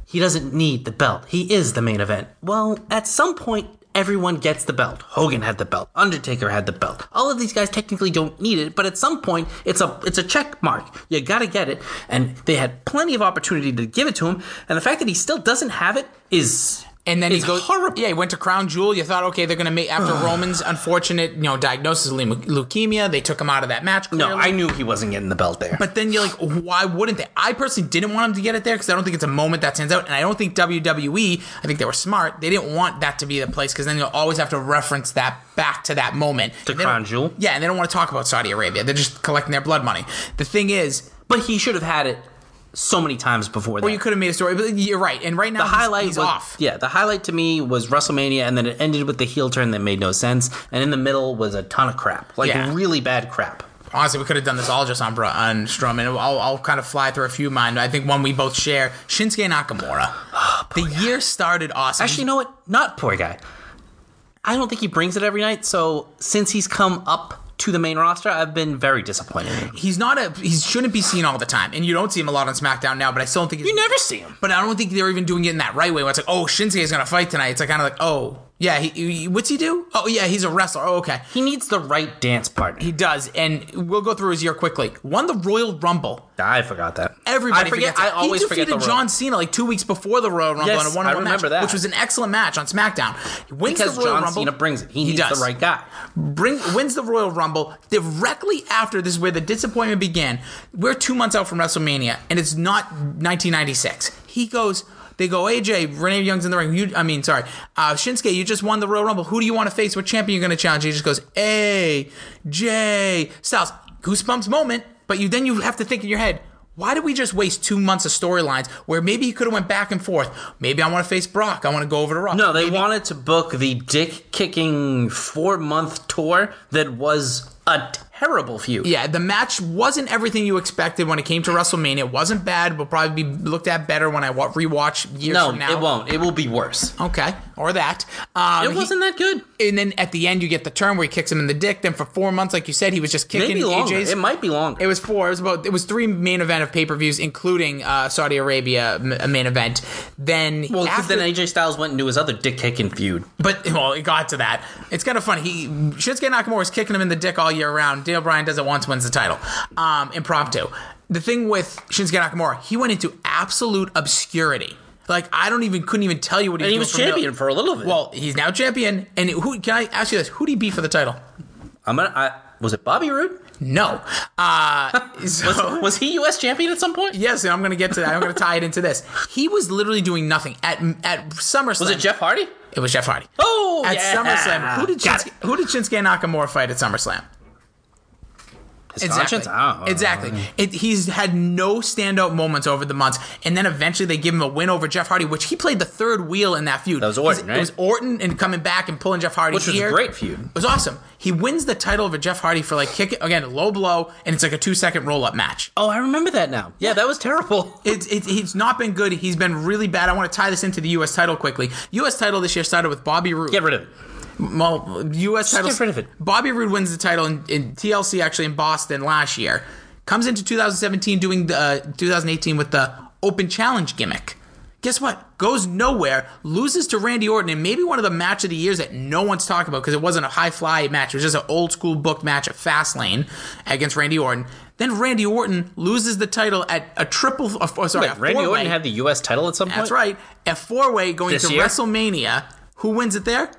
He doesn't need the belt. He is the main event. Well at some point everyone gets the belt. Hogan had the belt. Undertaker had the belt. All of these guys technically don't need it but at some point it's a it's a check mark. You gotta get it. And they had plenty of opportunity to give it to him and the fact that he still doesn't have it is And then he is goes. horrible Yeah, he went to Crown Jewel. You thought, okay, they're gonna make after Roman's unfortunate, you know, diagnosis of leu- leukemia. They took him out of that match. no i knew he wasn't getting the belt there But then you're like, why wouldn't they? I personally didn't want him to get it there because I don't think it's a moment that stands out, and I don't think WWE. I think they were smart. They didn't want that to be the place because then you'll always have to reference that back to that moment. To And they don't- Crown Jewel? Yeah, and they don't want to talk about Saudi Arabia. They're just collecting their blood money. The thing is, but he should have had it so many times before that well, you could have made a story, but you're right. And right now, the highlight he's, was, off. Yeah, the highlight to me was WrestleMania, and then it ended with the heel turn that made no sense, and in the middle was a ton of crap, like Yeah. really bad crap. Honestly, we could have done this all just on, Bro- on Strowman. I'll, I'll kind of fly through a few of mine. I think one we both share Shinsuke Nakamura. [sighs] the year started awesome. Actually, you know what? Not poor guy. I don't think he brings it every night. So since he's come up to the main roster, I've been very disappointed. he's not a he shouldn't be seen all the time, and you don't see him a lot on SmackDown now. But I still don't think he's, You never see him. But I don't think they're even doing it in that right way. Where it's like, oh, Shinsuke is gonna fight tonight. It's like kind of like, oh, yeah, he, he- what's he do? Oh, yeah, he's a wrestler. Oh, okay, He needs the right dance partner. he does. And we'll go through his year quickly. Won the Royal Rumble. I forgot that. Everybody I forget. forgets. I always he forget defeated the John Royal- Cena like two weeks before the Royal Rumble Yes, in a one-on-one I match, remember that. which was an excellent match on SmackDown. He wins because the Royal John Rumble. Cena brings it. He, needs does. the right guy. bring wins the Royal Rumble directly after this is where the disappointment began. We're two months out from WrestleMania, and it's not 1996. He goes. They go, AJ, Renee Young's in the ring. You, I mean, sorry, uh, Shinsuke, you just won the Royal Rumble. Who do you want to face? What champion you're going to challenge? He just goes, AJ Styles. Goosebumps moment, but you then you have to think in your head, why did we just waste two months of storylines where maybe he could have went back and forth? Maybe I want to face Brock. I want to go over to Rock. No, they Maybe- wanted to book the dick kicking four month tour that was a terrible feud. Yeah, the match wasn't everything you expected when it came to WrestleMania. It wasn't bad. Will probably be looked at better when I wa- rewatch years No, from now. it won't. It will be worse. Okay, or that. Um, It wasn't that good. and then at the end, you get the turn where he kicks him in the dick. Then for four months, like you said, he was just kicking Maybe longer. AJ's. It might be longer. It was four. It was about. It was three main event of pay per views, including uh, Saudi Arabia m- a main event. Then well, after, then AJ Styles went into his other dick kicking feud. but well, it got to that. It's kind of funny. He Shinsuke Nakamura was kicking him in the dick all year round. Daniel Bryan does it once, wins the title, um, impromptu. The thing with Shinsuke Nakamura, he went into absolute obscurity. Like I don't even couldn't even tell you what he And he was was doing champion for a little bit. Well, he's now champion. And who can I ask you this? Who did he beat for the title? I'm gonna. I, was it Bobby Roode? No. Uh, [laughs] so, [laughs] Was he U.S. champion at some point? yes, and I'm going to get to that. I'm going to tie it into this. He was literally doing nothing at at SummerSlam. Was it Jeff Hardy? It was Jeff Hardy. Oh, At yeah. SummerSlam, who did Got Shinsuke, who did Shinsuke Nakamura fight at SummerSlam? His conscience? I don't know. Exactly. It, he's had no standout moments over the months, and then eventually they give him a win over Jeff Hardy, which he played the third wheel in that feud. That was Orton, right? It was Orton and coming back and pulling Jeff Hardy. Which was a great feud. It was awesome. He wins the title over Jeff Hardy for like kick again a low blow, and it's like a two second roll up match. Oh, I remember that now. Yeah, that was terrible. [laughs] It's it, he's not been good. He's been really bad. I want to tie this into the U.S. title quickly. U.S. title this year started with Bobby Roode. Get rid of it. Well, U.S. title. get rid of it. Bobby Roode wins the title in, in TLC actually in Boston last year. Comes into 2017 doing the uh, 2018 with the Open Challenge gimmick. Guess what? Goes nowhere. Loses to Randy Orton in maybe one of the match of the years that no one's talking about because it wasn't a high fly match. It was just an old school booked match at Fastlane against Randy Orton. Then Randy Orton loses the title at a triple. Uh, sorry, Wait, Randy. Orton had the U.S. title at some point. That's right. A four way going This to year? WrestleMania. Who wins it there?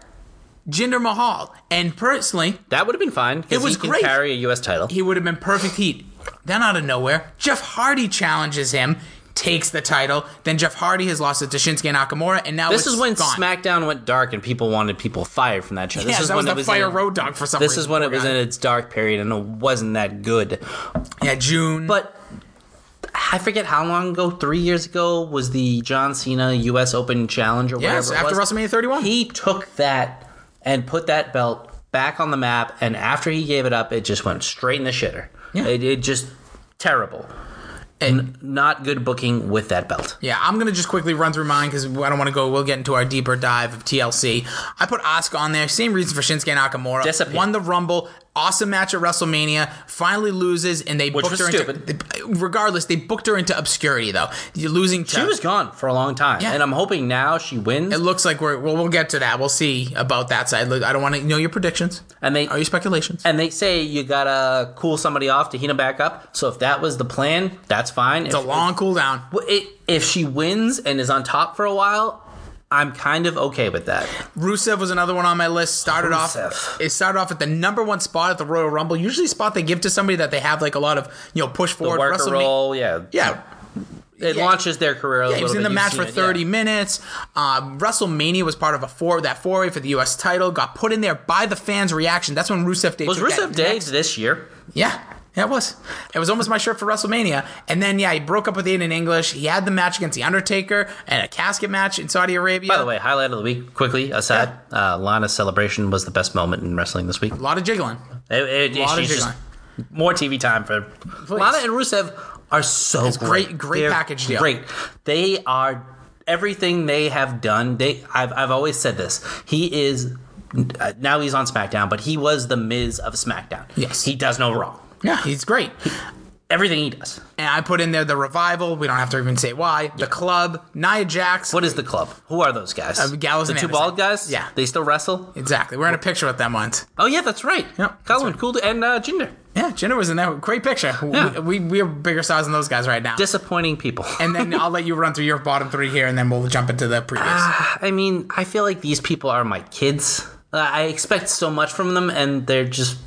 Jinder Mahal. And personally, That would have been fine. It was he can great. carry a U.S. title. he would have been perfect heat. Then out of nowhere, Jeff Hardy challenges him, takes the title. Then Jeff Hardy has lost it to Shinsuke Nakamura, and now This is when gone. SmackDown went dark and people wanted people fired from that show. This Yeah, is that when was it was Fire in, Road Dog for some This reason. is when it was guy. in its dark period and it wasn't that good. yeah June. But I forget how long ago, three years ago, was the John Cena U.S. Open Challenge or yes, whatever. it after. WrestleMania 31. He took that and put that belt back on the map, and after he gave it up, it just went straight in the shitter. Yeah. It, it just terrible. And not good booking with that belt. Yeah, I'm gonna just quickly run through mine because I don't want to go. We'll get into our deeper dive of TLC. I put Asuka on there. Same reason for Shinsuke Nakamura. Disappear. Won the Rumble. Awesome match at WrestleMania. Finally loses, and they Which booked her stupid. into. Regardless, they booked her into obscurity though. You're losing. To, She was gone for a long time, Yeah. and I'm hoping now she wins. It looks like we're. Well, we'll get to that. We'll see about that side. Look, I don't want to know your predictions. and they Are your speculations? and they say you gotta cool somebody off to heat them back up. So if that was the plan, that's fine. It's a long cool down. If, if she wins and is on top for a while, I'm kind of okay with that. Rusev was another one on my list. Started off. It started off at the number one spot at the Royal Rumble. Usually, a spot they give to somebody that they have like a lot of you know push The forward. worker WrestleMania- roll, yeah, Yeah, it yeah. launches their career. A Yeah, he was in the bit. match You've for it, 30 yeah. minutes. Um, WrestleMania was part of a four that four way for the U.S. title. Got put in there by the fans' reaction. That's when Rusev Day Was Rusev Day next- this year? Yeah, yeah, it was. It was almost my shirt for WrestleMania. And then yeah, he broke up with Aiden English. He had the match against the Undertaker and a casket match in Saudi Arabia. By the way, highlight of the week, quickly aside, uh, Lana's celebration was the best moment in wrestling this week. a lot of jiggling. It, it, Lot of jiggling. more TV time for Lana and Rusev are so great- great They're package deal. Great, they are everything they have done. They, I've, I've always said this. He is uh, now he's on SmackDown, but he was the Miz of SmackDown. Yes. he does no wrong. Yeah, he's great. Everything he does. And I put in there the revival. We don't have to even say why. The club, Nia Jax. What is the club? Who are those guys? Uh, Gallows the and two Anderson. bald guys. Yeah. they still wrestle. Exactly. We're in a picture with them once. Oh yeah, that's right. Yep, Colin, cool, and uh, Jinder. Yeah, Jinder was in there. Great picture. Yeah. We, we, we are bigger size than those guys right now. Disappointing people. and then I'll let you run through your bottom three here, and then we'll jump into the previous. I mean, I feel like these people are my kids. Uh, I expect so much from them, and they're just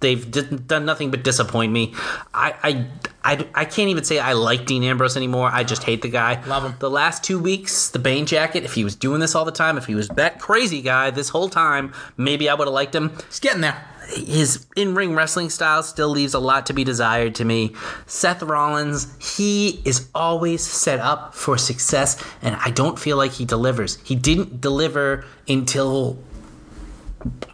they've d- done nothing but disappoint me. I, I I I can't even say I like Dean Ambrose anymore. I just hate the guy. Love him. The last two weeks, the Bane jacket. If he was doing this all the time, if he was that crazy guy this whole time, maybe I would have liked him. He's getting there. His in ring wrestling style still leaves a lot to be desired to me. Seth Rollins, he is always set up for success, and I don't feel like he delivers. He didn't deliver until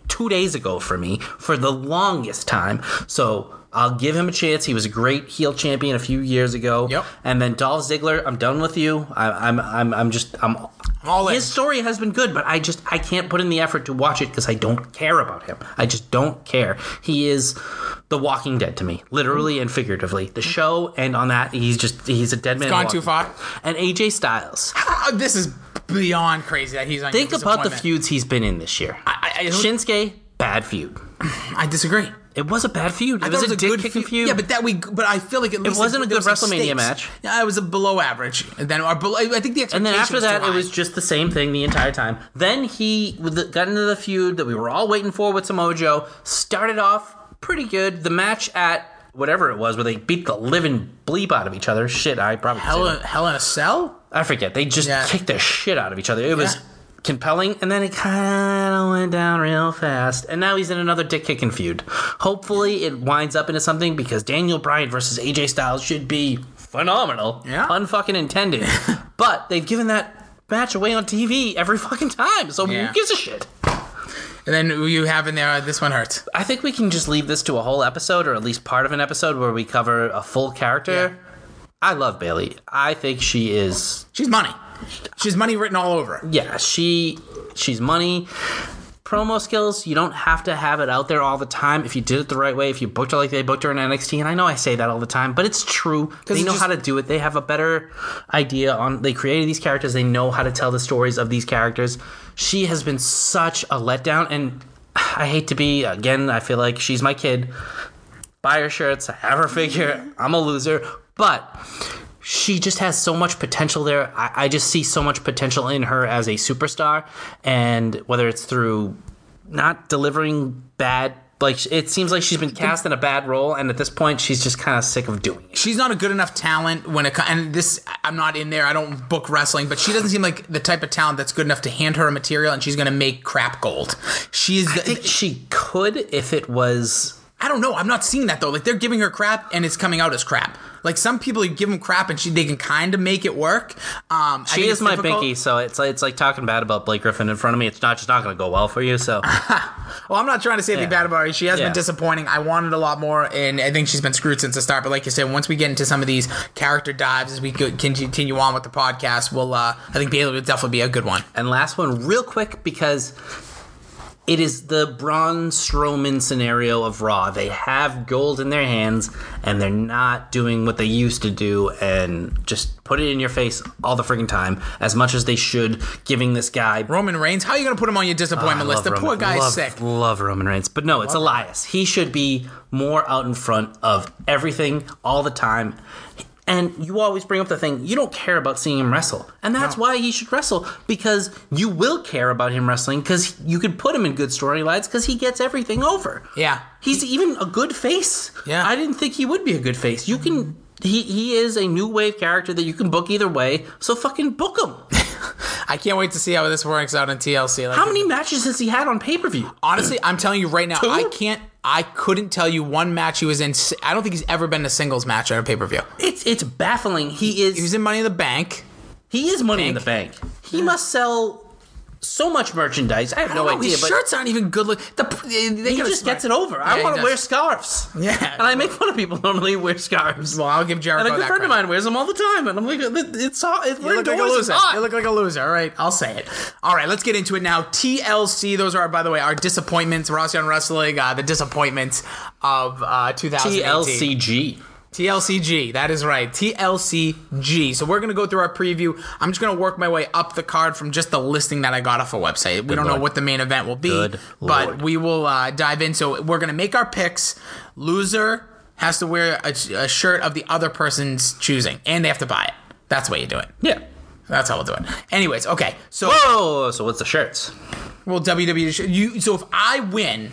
two days ago for me for the longest time. So I'll give him a chance. He was a great heel champion a few years ago. Yep. And then Dolph Ziggler, I'm done with you. I, I'm I'm I'm just I'm. All in. His story has been good, but I just I can't put in the effort to watch it because I don't care about him. I just don't care. He is the Walking Dead to me, literally and figuratively. The show and on that, he's just he's a dead man. gone too far. And AJ Styles. Ah, this is beyond crazy that he's on. Think about the feuds he's been in this year. I, I, Shinsuke, bad feud. [sighs] I disagree. It was a bad feud. It was, thought a, dick kicking feud. Yeah, but that we, but I feel like at least wasn't a good was WrestleMania match. Yeah, it was a below average. And then, or below, I think the expectation And then after was that, it was just the same thing the entire time. Then he got into the feud that we were all waiting for with Samoa Joe. Started off pretty good. The match at whatever it was, where they beat the living bleep out of each other. Shit, I probably Hell, it. Hell in a Cell. I forget. They just Yeah. kicked the shit out of each other. It was Yeah. Compelling, and then it kind of went down real fast. And now he's in another dick kicking feud. Hopefully, it winds up into something because Daniel Bryan versus AJ Styles should be phenomenal. Yeah. Pun fucking intended. [laughs] but they've given that match away on TV every fucking time. So Yeah. who gives a shit? And then you have in there, uh, this one hurts. I think we can just leave this to a whole episode, or at least part of an episode, where we cover a full character. Yeah. I love Bayley. I think she is She's money. She's money written all over yeah, she she's money. Promo skills, you don't have to have it out there all the time. If you did it the right way, if you booked her like they booked her in NXT, and I know I say that all the time, but it's true. They know just- how to do it. They have a better idea on. They created these characters. They know how to tell the stories of these characters. She has been such a letdown, and [sighs] I hate to be again. I feel like she's my kid. Buy her shirts, have her figure. I'm a loser, but she just has so much potential there. I, I just see so much potential in her as a superstar, and whether it's through not delivering bad, like it seems like she's been cast in a bad role, and at this point, she's just kind of sick of doing it. She's not a good enough talent when it and this I'm not in there. I don't book wrestling, but she doesn't seem like the type of talent that's good enough to hand her a material and she's going to make crap gold. She's I think she could if it was. I don't know. I'm not seeing that though. Like they're giving her crap and it's coming out as crap. Like some people you give them crap and she they can kind of make it work. Um, She is my difficult. binky, so it's like, it's like talking bad about Blake Griffin in front of me. It's not just not going to go well for you. So [laughs] Well, I'm not trying to say anything Yeah. bad about her. She has Yeah. been disappointing. I wanted a lot more, and I think she's been screwed since the start. But like you said, once we get into some of these character dives as we continue on with the podcast, we'll. Uh, I think Bayley would definitely be a good one. And last one, real quick, because it is the Braun Strowman scenario of Raw. They have gold in their hands, and they're not doing what they used to do, and just put it in your face all the freaking time, as much as they should. Giving this guy. Roman Reigns, how are you going to put him on your disappointment ah, I list? love The poor Roman- guy's love, sick. Love Roman Reigns, but no, it's Elias. He should be more out in front of everything all the time. And you always bring up the thing you don't care about seeing him wrestle, and that's No. why he should wrestle because you will care about him wrestling because you could put him in good storylines because he gets everything over. Yeah. he's even a good face. Yeah. I didn't think he would be a good face. You can. He, he is a new wave character that you can book either way, so fucking book him. [laughs] I can't wait to see how this works out in TLC. Like, How many matches has he had on pay per view? Honestly, I'm telling you right now, I can't. I couldn't tell you one match he was in. I don't think he's ever been in a singles match at a pay per view. It's it's baffling. He is He was in Money in the Bank. he is money in the bank. He must sell so much merchandise. I have I no know, idea, his but shirts aren't even good. Look, the, they he just gets it over. Yeah, I want to wear scarves. Yeah. and I make fun of people [laughs] normally wear scarves. Well, I'll give Jericho and a good that friend of mine wears them all the time, and I'm like, it's hot. It's, You look like a loser. You look like a loser. All right, I'll say it. All right, let's get into it now. TLC. Those are, by the way, our disappointments. Ross Young Wrestling. Uh, the disappointments of uh, 2018. TLCG. TLCG. That is right. TLCG. So we're gonna go through our preview. I'm just gonna work my way up the card from just the listing that I got off a website. We don't know what the main event will be, Good but Lord. we will uh, dive in. So we're gonna make our picks. Loser has to wear a, a shirt of the other person's choosing, and they have to buy it. That's the way you do it. Yeah. That's how we'll do it. Anyways, okay. So Oh, so what's the shirts? well, WWE. You so if I win,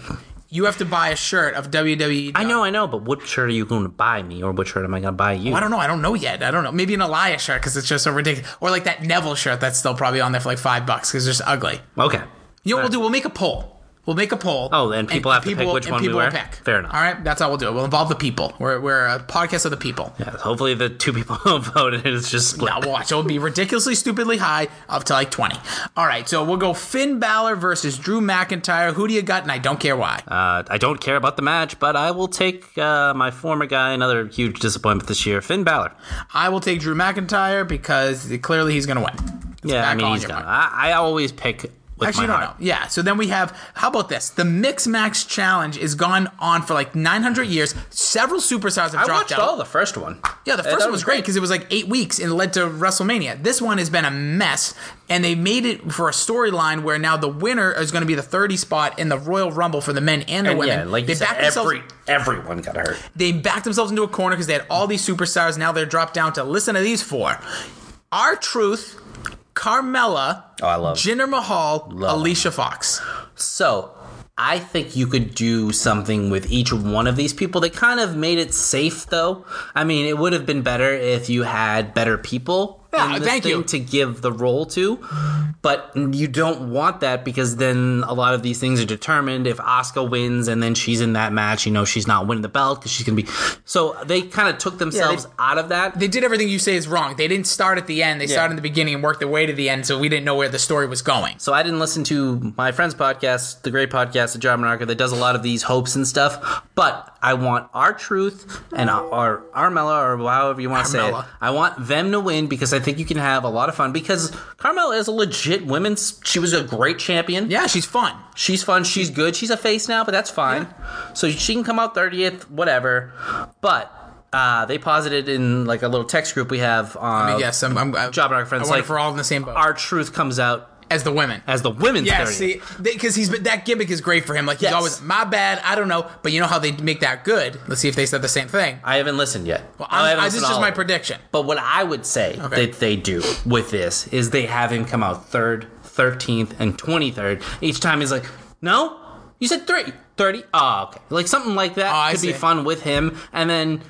you have to buy a shirt of WWE. I know, I know, but what shirt are you going to buy me, or what shirt am I going to buy you? Oh, I don't know. I don't know yet. I don't know. Maybe an Elias shirt because it's just so ridiculous, or like that Neville shirt that's still probably on there for like five bucks because it's just ugly. Okay. You know what we'll do? We'll make a poll. We'll make a poll. Oh, and people have to pick which and one we wear? pick. Fair enough. All right, that's how we'll do it. We'll involve the people. We're, we're a podcast of the people. Yeah, hopefully the two people [laughs] who voted is just split. Now watch. It'll be ridiculously stupidly high up to like 20. All right, so we'll go Finn Balor versus Drew McIntyre. Who do you got? And I don't care why. Uh, I don't care about the match, but I will take uh, my former guy, another huge disappointment this year, Finn Balor. I will take Drew McIntyre because clearly he's going to win. It's Yeah, I mean he's gonna. I, I always pick with Actually, my you don't heart. know. Yeah. So then we have. How about this? The Mixed Match Challenge is gone on for like 900 years. Several superstars have I dropped watched out. all the first one. Yeah, the uh, first one was great because it was like eight weeks and it led to WrestleMania. This one has been a mess, and they made it for a storyline where now the winner is going to be the 30 spot in the Royal Rumble for the men and the And women. yeah, like they backed themselves. every everyone got hurt. They backed themselves into a corner because they had all these superstars. Now they're dropped down to listen to these four: R-Truth, Carmella, Oh, I love- Jinder Mahal, Love. Alicia Fox. So I think you could do something with each one of these people. They kind of made it safe, though. I mean, it would have been better if you had better people. Yeah, in this thank thing you. to give the role to, but you don't want that because then a lot of these things are determined. If Asuka wins and then she's in that match, you know she's not winning the belt because she's gonna be. So they kind of took themselves out of that. They did everything you say is wrong. They didn't start at the end. They started in the beginning and worked their way to the end, so we didn't know where the story was going. So I didn't listen to my friend's podcast, the great podcast, the John Monarca, that does a lot of these hopes and stuff. But I want R-Truth and our Armella or however you want to say it. I want them to win because I think you can have a lot of fun. Because Carmella is a legit women's. She was a great champion. Yeah, she's fun. She's fun. She's good. She's a face now, but that's fine. So she can come out thirtieth, whatever. But. Uh, they posited in like a little text group we have on yes, I'm. I'm, I'm Job Rock Friends. I like if we're all in the same boat. R-Truth comes out as the women. as the women's Yeah, 30th. see, because he's been- that gimmick is great for him. Like he's Yes. always my bad. I don't know, but you know how they make that good. Let's see if they said the same thing. I haven't listened yet. Well, I I'm, haven't I, this is just my prediction. But what I would say Okay. that they do with this is they have him come out third, 13th, and 23rd. Each time he's like, no, you said three, 30. Oh, okay. Like something like that Oh, I could be fun with him. And then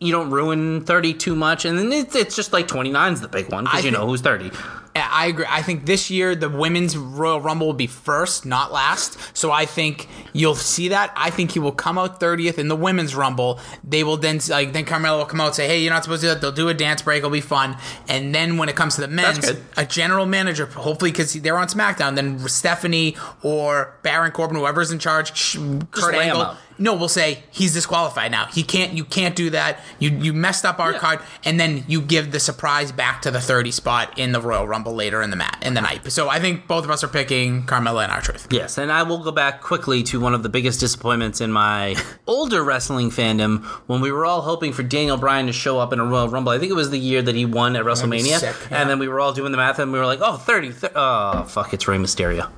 you don't ruin 30 too much. And then it's, it's just like 29's the big one because you know who's 30. I agree. I think this year the women's Royal Rumble will be first, not last. So I think you'll see that. I think he will come out 30th in the women's Rumble. They will then like then Carmella will come out and say, "Hey, you're not supposed to do that." They'll do a dance break. It'll be fun. And then when it comes to the men's, a general manager, hopefully because they're on SmackDown, then Stephanie or Baron Corbin, whoever's in charge, Kurt Angle. No, we'll say he's disqualified now. He can't. You can't do that. You you messed up our Yeah. card, and then you give the surprise back to the thirty spot in the Royal Rumble later in the mat in the night. So I think both of us are picking Carmella and R-Truth. Yes, and I will go back quickly to one of the biggest disappointments in my [laughs] older wrestling fandom when we were all hoping for Daniel Bryan to show up in a Royal Rumble. I think it was the year that he won at WrestleMania. sick, yeah. And then we were all doing the math and we were like, oh, 30. thir- oh, fuck, it's Rey Mysterio.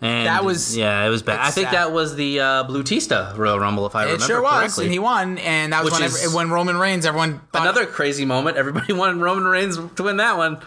And That was- yeah, it was bad. I think sad. that was the uh, Batista Royal Rumble, if I It remember sure was, correctly. and he won, and that was when, every, when Roman Reigns. Everyone thought, Another crazy moment. Everybody [laughs] wanted Roman Reigns to win that one.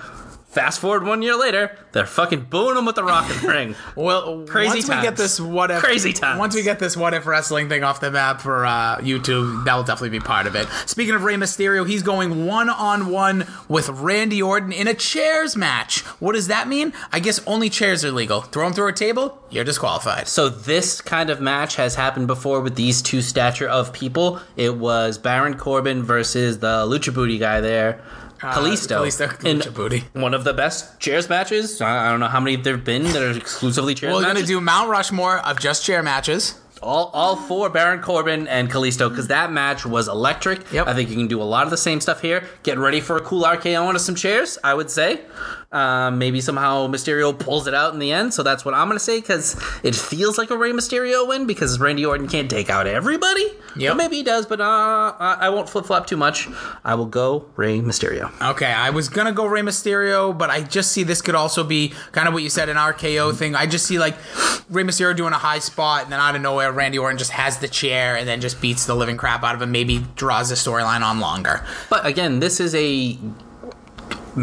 Fast forward one year later, they're fucking booing him with the rock in the ring. [laughs] Well, Crazy once we get this what if Crazy times. Once we get this what if wrestling thing off the map for uh, YouTube, that will definitely be part of it. Speaking of Rey Mysterio, he's going one on one with Randy Orton in a chairs match. What does that mean? I guess only chairs are legal. Throw him through a table, you're disqualified. So this kind of match has happened before with these two stature of people. It was Baron Corbin versus the Lucha Booty guy there, Uh, Kalisto. Kalisto, in Lucha. One of the best chairs matches. I don't know how many there've been that are exclusively chairs We're matches. gonna do Mount Rushmore of just chair matches. all, all four Baron Corbin and Kalisto because that match was electric. Yep. I think you can do a lot of the same stuff here. Get ready for a cool RKO onto some chairs, I would say. Um, maybe somehow Mysterio pulls it out in the end, so that's what I'm going to say because it feels like a Rey Mysterio win because Randy Orton can't take out everybody. Or maybe he does, but uh, I I won't flip flop too much. I will go Rey Mysterio. Okay, I was gonna go Rey Mysterio, but I just see this could also be kind of what you said an RKO thing. I just see like Rey Mysterio doing a high spot, and then out of nowhere, Randy Orton just has the chair and then just beats the living crap out of him. Maybe draws the storyline on longer. But again, this is a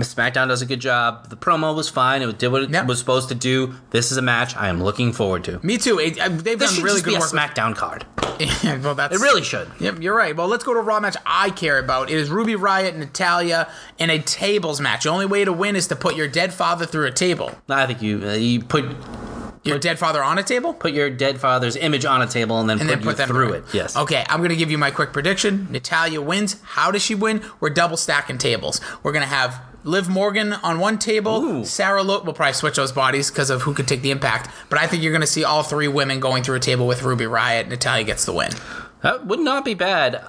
SmackDown does a good job. The promo was fine. It did what it Yep. was supposed to do. This is a match I am looking forward to. Me too. It, uh, they've This done really just good be a work. SmackDown card. [laughs] Yeah, well, that's It really should. Yep, you're right. Well, let's go to a Raw match I care about. It is Ruby Riott, Natalya, in a tables match. The only way to win is to put your dead father through a table. I think you uh, you put Your dead father on a table? put your dead father's image on a table and then and put, then you put them through it. Yes. Okay, I'm gonna give you my quick prediction. Natalya wins. How does she win? We're double stacking tables. We're gonna have Liv Morgan on one table. Ooh. Sarah Lo- we'll probably switch those bodies because of who could take the impact. But I think you're gonna see all three women going through a table with Ruby Riott. Natalya gets the win. That would not be bad.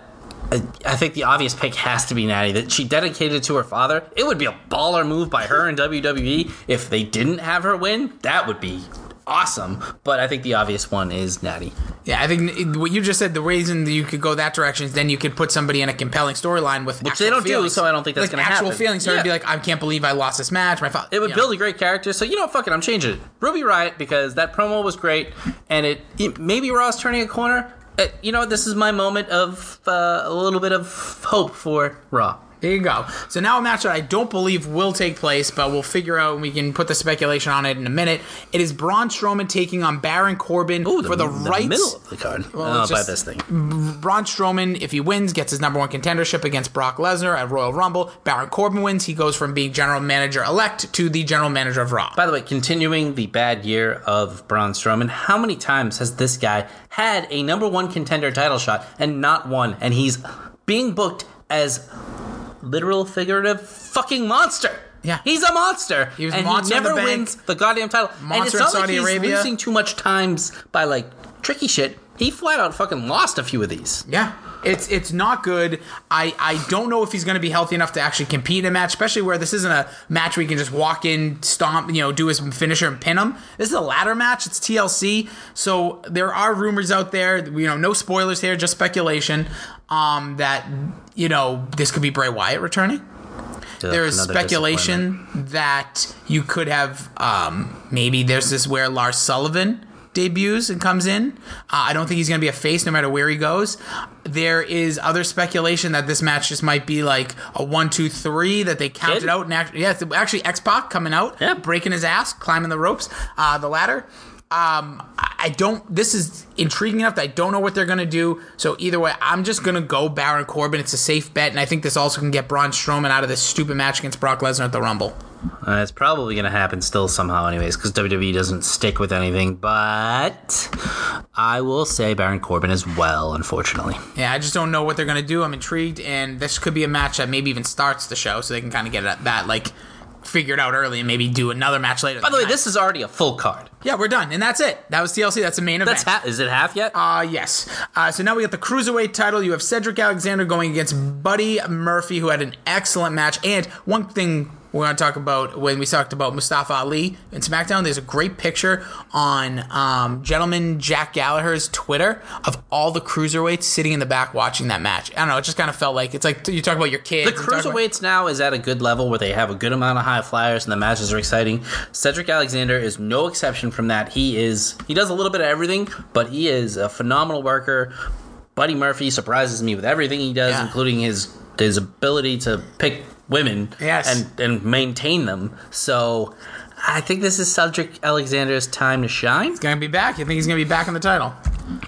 I, I think the obvious pick has to be Natty. That she dedicated to her father. It would be a baller move by her in WWE if they didn't have her win. That would be awesome. But I think the obvious one is Natty. Yeah, I think what you just said. The reason that you could go that direction is then you could put somebody in a compelling storyline with which they don't do, so I don't think that's like gonna happen. actual feelings. So Yeah. to be like, I can't believe I lost this match. My father. It would build a great character. So you know, fuck it, I'm changing it. Ruby Riott because that promo was great, and it, it maybe Raw's turning a corner. Uh, you know, this is my moment of uh, a little bit of hope for Raw. There you go. So now a match that I don't believe will take place, but we'll figure out. and We can put the speculation on it in a minute. It is Braun Strowman taking on Baron Corbin Ooh, for the, rights. middle of the card. Well, oh, by this thing. Braun Strowman, if he wins, gets his number one contendership against Brock Lesnar at Royal Rumble. Baron Corbin wins. He goes from being general manager elect to the general manager of Raw. By the way, continuing the bad year of Braun Strowman, how many times has this guy had a number one contender title shot and not won? And he's being booked as literal, figurative fucking monster. Yeah. he's a monster. He was and monster he in the never wins the goddamn title. and Monster it's in not Saudi like he's Arabia. losing too much times by like tricky shit. He flat out fucking lost a few of these. Yeah. It's it's not good. I, I don't know if he's going to be healthy enough to actually compete in a match, especially where this isn't a match where you can just walk in, stomp, you know, do his finisher and pin him. This is a ladder match. It's TLC, so there are rumors out there. You know, no spoilers here, just speculation. Um, that you know this could be Bray Wyatt returning. there is speculation that you could have um, maybe there's this where Lars Sullivan debuts and comes in. Uh, I don't think he's going to be a face no matter where he goes. There is other speculation that this match just might be like a one, two, three that they counted Kid? out. And actually, yeah, actually X Pac coming out, Yeah. breaking his ass, climbing the ropes, uh, the ladder. Um, I don't. This is intriguing enough that I don't know what they're gonna do. So either way, I'm just gonna go Baron Corbin. It's a safe bet, and I think this also can get Braun Strowman out of this stupid match against Brock Lesnar at the Rumble. Uh, it's probably going to happen still somehow, anyways, because WWE doesn't stick with anything. But I will say Baron Corbin as well, unfortunately. Yeah, I just don't know what they're gonna do. I'm intrigued, and this could be a match that maybe even starts the show, so they can kind of get at that like figured out early and maybe do another match later. By the way, this is already a full card. yeah, we're done, and that's it. That was TLC. That's the main event. That's half. Is it half yet? Uh, yes. Uh, so now we got the cruiserweight title. You have Cedric Alexander going against Buddy Murphy, who had an excellent match. And one thing we're going to talk about when we talked about Mustafa Ali in SmackDown, there's a great picture on um, gentleman Jack Gallagher's Twitter of all the cruiserweights sitting in the back watching that match. I don't know. It just kind of felt like it's like you talk about your kids. the talk about- cruiserweights now is at a good level where they have a good amount of high flyers and the matches are exciting. Cedric Alexander is no exception from that. He is he does a little bit of everything, but he is a phenomenal worker. Buddy Murphy surprises me with everything he does, Yeah. including his his ability to pick women Yes. and and maintain them. So I think this is Cedric Alexander's time to shine. He's going to be back. You think he's going to be back in the title?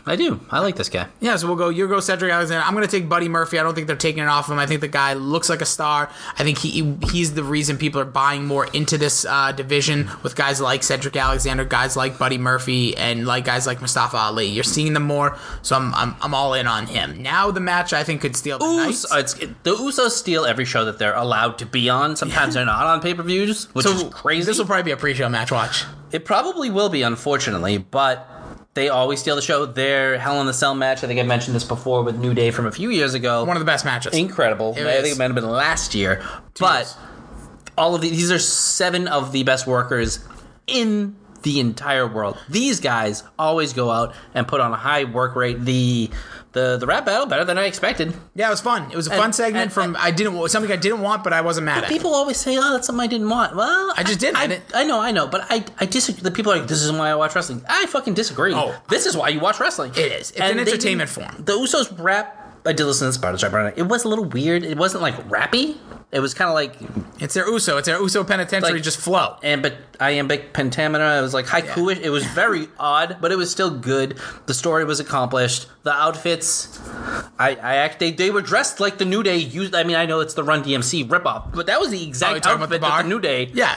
I do. I like this guy. Yeah, so we'll go. You go Cedric Alexander. I'm going to take Buddy Murphy. I don't think they're taking it off him. I think the guy looks like a star. I think he he's the reason people are buying more into this uh, division with guys like Cedric Alexander, guys like Buddy Murphy, and like guys like Mustafa Ali. You're seeing them more, so I'm I'm, I'm all in on him. Now the match I think could steal the night. Us- uh, it's, it- the Usos steal every show that they're allowed to be on. Sometimes they're not on pay per views, which is crazy. This will probably be a pre-show match. Watch. it probably will be, unfortunately, but they always steal the show. Their Hell in the Cell match, I think I mentioned this before with New Day from a few years ago. One of the best matches. Incredible. It I think it might have been last year. but years. all of these, these are seven of the best workers in the entire world. These guys always go out and put on a high work rate. The the the rap battle better than I expected. yeah, it was fun. It was a fun And- segment and- from I didn't something I didn't want, but I wasn't mad at. People always say, "Oh, that's something I didn't want." Well, I just didn't. I I, didn't- I know, I know, but I I disagree. The people are like, "This is why I watch wrestling." I fucking disagree. Oh. this is why you watch wrestling. It is. It's And an they entertainment didn't- form. The Usos rap. I did listen to this part. of Sharp It was a little weird. It wasn't like rappy. It was kind of like It's their Uso. It's their Uso penitentiary. Like- just flow. ambit iambic pentameter. It was like haiku-ish. It was very [laughs] odd, but it was still good. The story was accomplished. The outfits, I, I act they, they were dressed like the New Day used. I mean, I know it's the Run DMC ripoff, but that was the Oh, exact about outfit the that the New Day Yeah,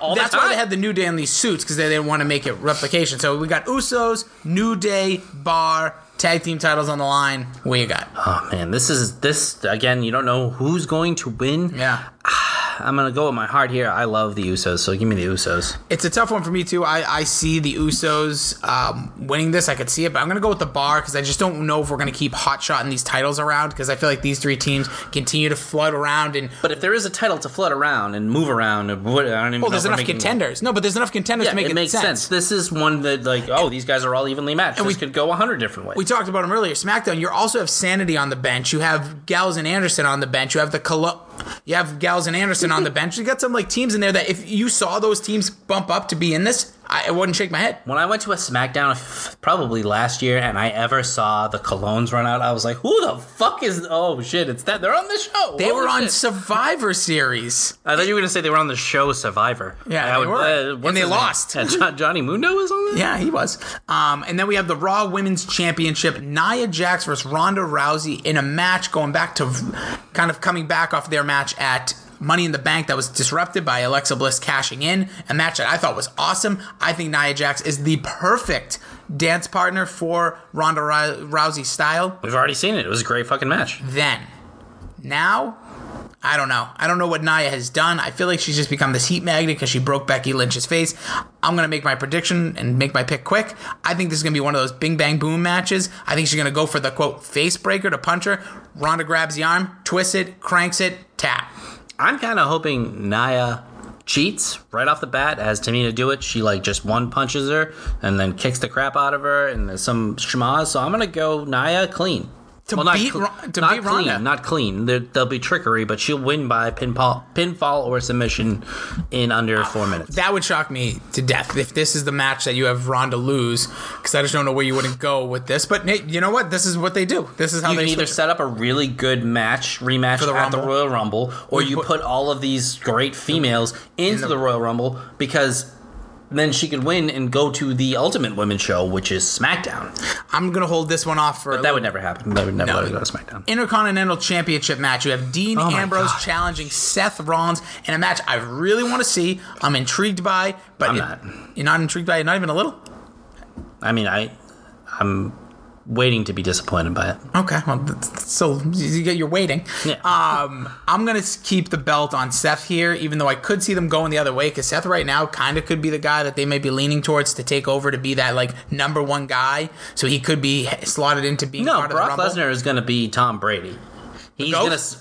all that's why they had the New Day in these suits because they didn't want to make it replication. So we got Usos, New Day, Bar, tag team titles on the line. What you got? Oh man, this is this again. You don't know who's going to win. Yeah, [sighs] I'm gonna go with my heart here. I love the Usos, so give me the Usos. It's a tough one for me too. I, I see the Usos um, winning this. I could see it, but I'm gonna go with the Bar because I just don't know if we're gonna keep hot shotting these titles around because I feel like these three teams continue to flood around and But if there is a title to flood around and move around, what, I don't even well, know there's enough contenders. No, but there's enough contenders Yeah, to make it it, makes sense. This is one that like, oh, these guys are all evenly matched. this we- could go a hundred different ways. We talked about them earlier. SmackDown. You also have Sanity on the bench. You have Gallows and Anderson on the bench. You have the Colo- You have Gallows and Anderson on the bench. You got some like teams in there that if you saw those teams bump up to be in this, I, wouldn't shake my head. when I went to a SmackDown f- probably last year and I ever saw the Colóns run out, I was like, who the fuck is? Oh shit, it's that they're on the show. They Holy were on shit. Survivor Series. I thought you were gonna say they were on the show Survivor. Yeah, I they would- were. uh, And they lost. Uh, Jo- Johnny Mundo was on there. Yeah, he was. Um, and then we have the Raw Women's Championship, Nia Jax versus Ronda Rousey in a match going back to kind of coming back off their match at Money in the Bank that was disrupted by Alexa Bliss cashing in. A match that I thought was awesome. I think Nia Jax is the perfect dance partner for Ronda Rou- Rousey's style. We've already seen it. It was a great fucking match. Then, now, I don't know. I don't know what Nia has done. I feel like she's just become this heat magnet because she broke Becky Lynch's face. I'm going to make my prediction and make my pick quick. I think this is going to be one of those bing bang boom matches. I think she's going to go for the quote face breaker to punch her. Ronda grabs the arm, twists it, cranks it, tap. I'm kind of hoping Nia cheats right off the bat, as Tamina do it. She like just one punches her and then kicks the crap out of her and some schmaz. So I'm gonna go Nia clean. To not beat cl- Ro- to not beat clean, Ronda. not clean. There, there'll be trickery, but she'll win by pinfall, pinfall or submission in under four minutes. That would shock me to death if this is the match that you have Ronda lose because I just don't know where you wouldn't go with this. But hey, you know what? This is what they do. This is how You they can either set up a really good match rematch the at the Royal Rumble, or you put- put all of these great females into the, Royal Rumble because then she could win and go to the Ultimate Women's Show, which is SmackDown. I'm gonna hold this one off for. a That would never happen. That would never No. let her go to SmackDown. Intercontinental Championship match. You have Dean Oh Ambrose God. challenging Seth Rollins in a match I really want to see. I'm intrigued by, but I'm it- not. You're not intrigued by it, not even a little. I mean, I, I'm waiting to be disappointed by it. Okay, well, so you get your waiting. Yeah. Um, I'm gonna keep the belt on Seth here, even though I could see them going the other way. Because Seth right now kind of could be the guy that they may be leaning towards to take over to be that like number one guy. So he could be slotted into being No, part Brock of the Lesnar is going to be Tom Brady. He's ghost?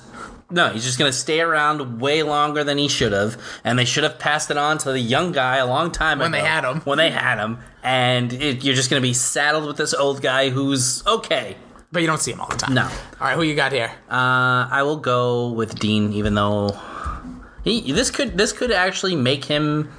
No, he's just going to stay around way longer than he should have, and they should have passed it on to the young guy a long time When ago. When they had him. When they had him, and it, you're just going to be saddled with this old guy who's okay. but you don't see him all the time. No. All right, who you got here? Uh, I will go with Dean, even though he this could this could actually make him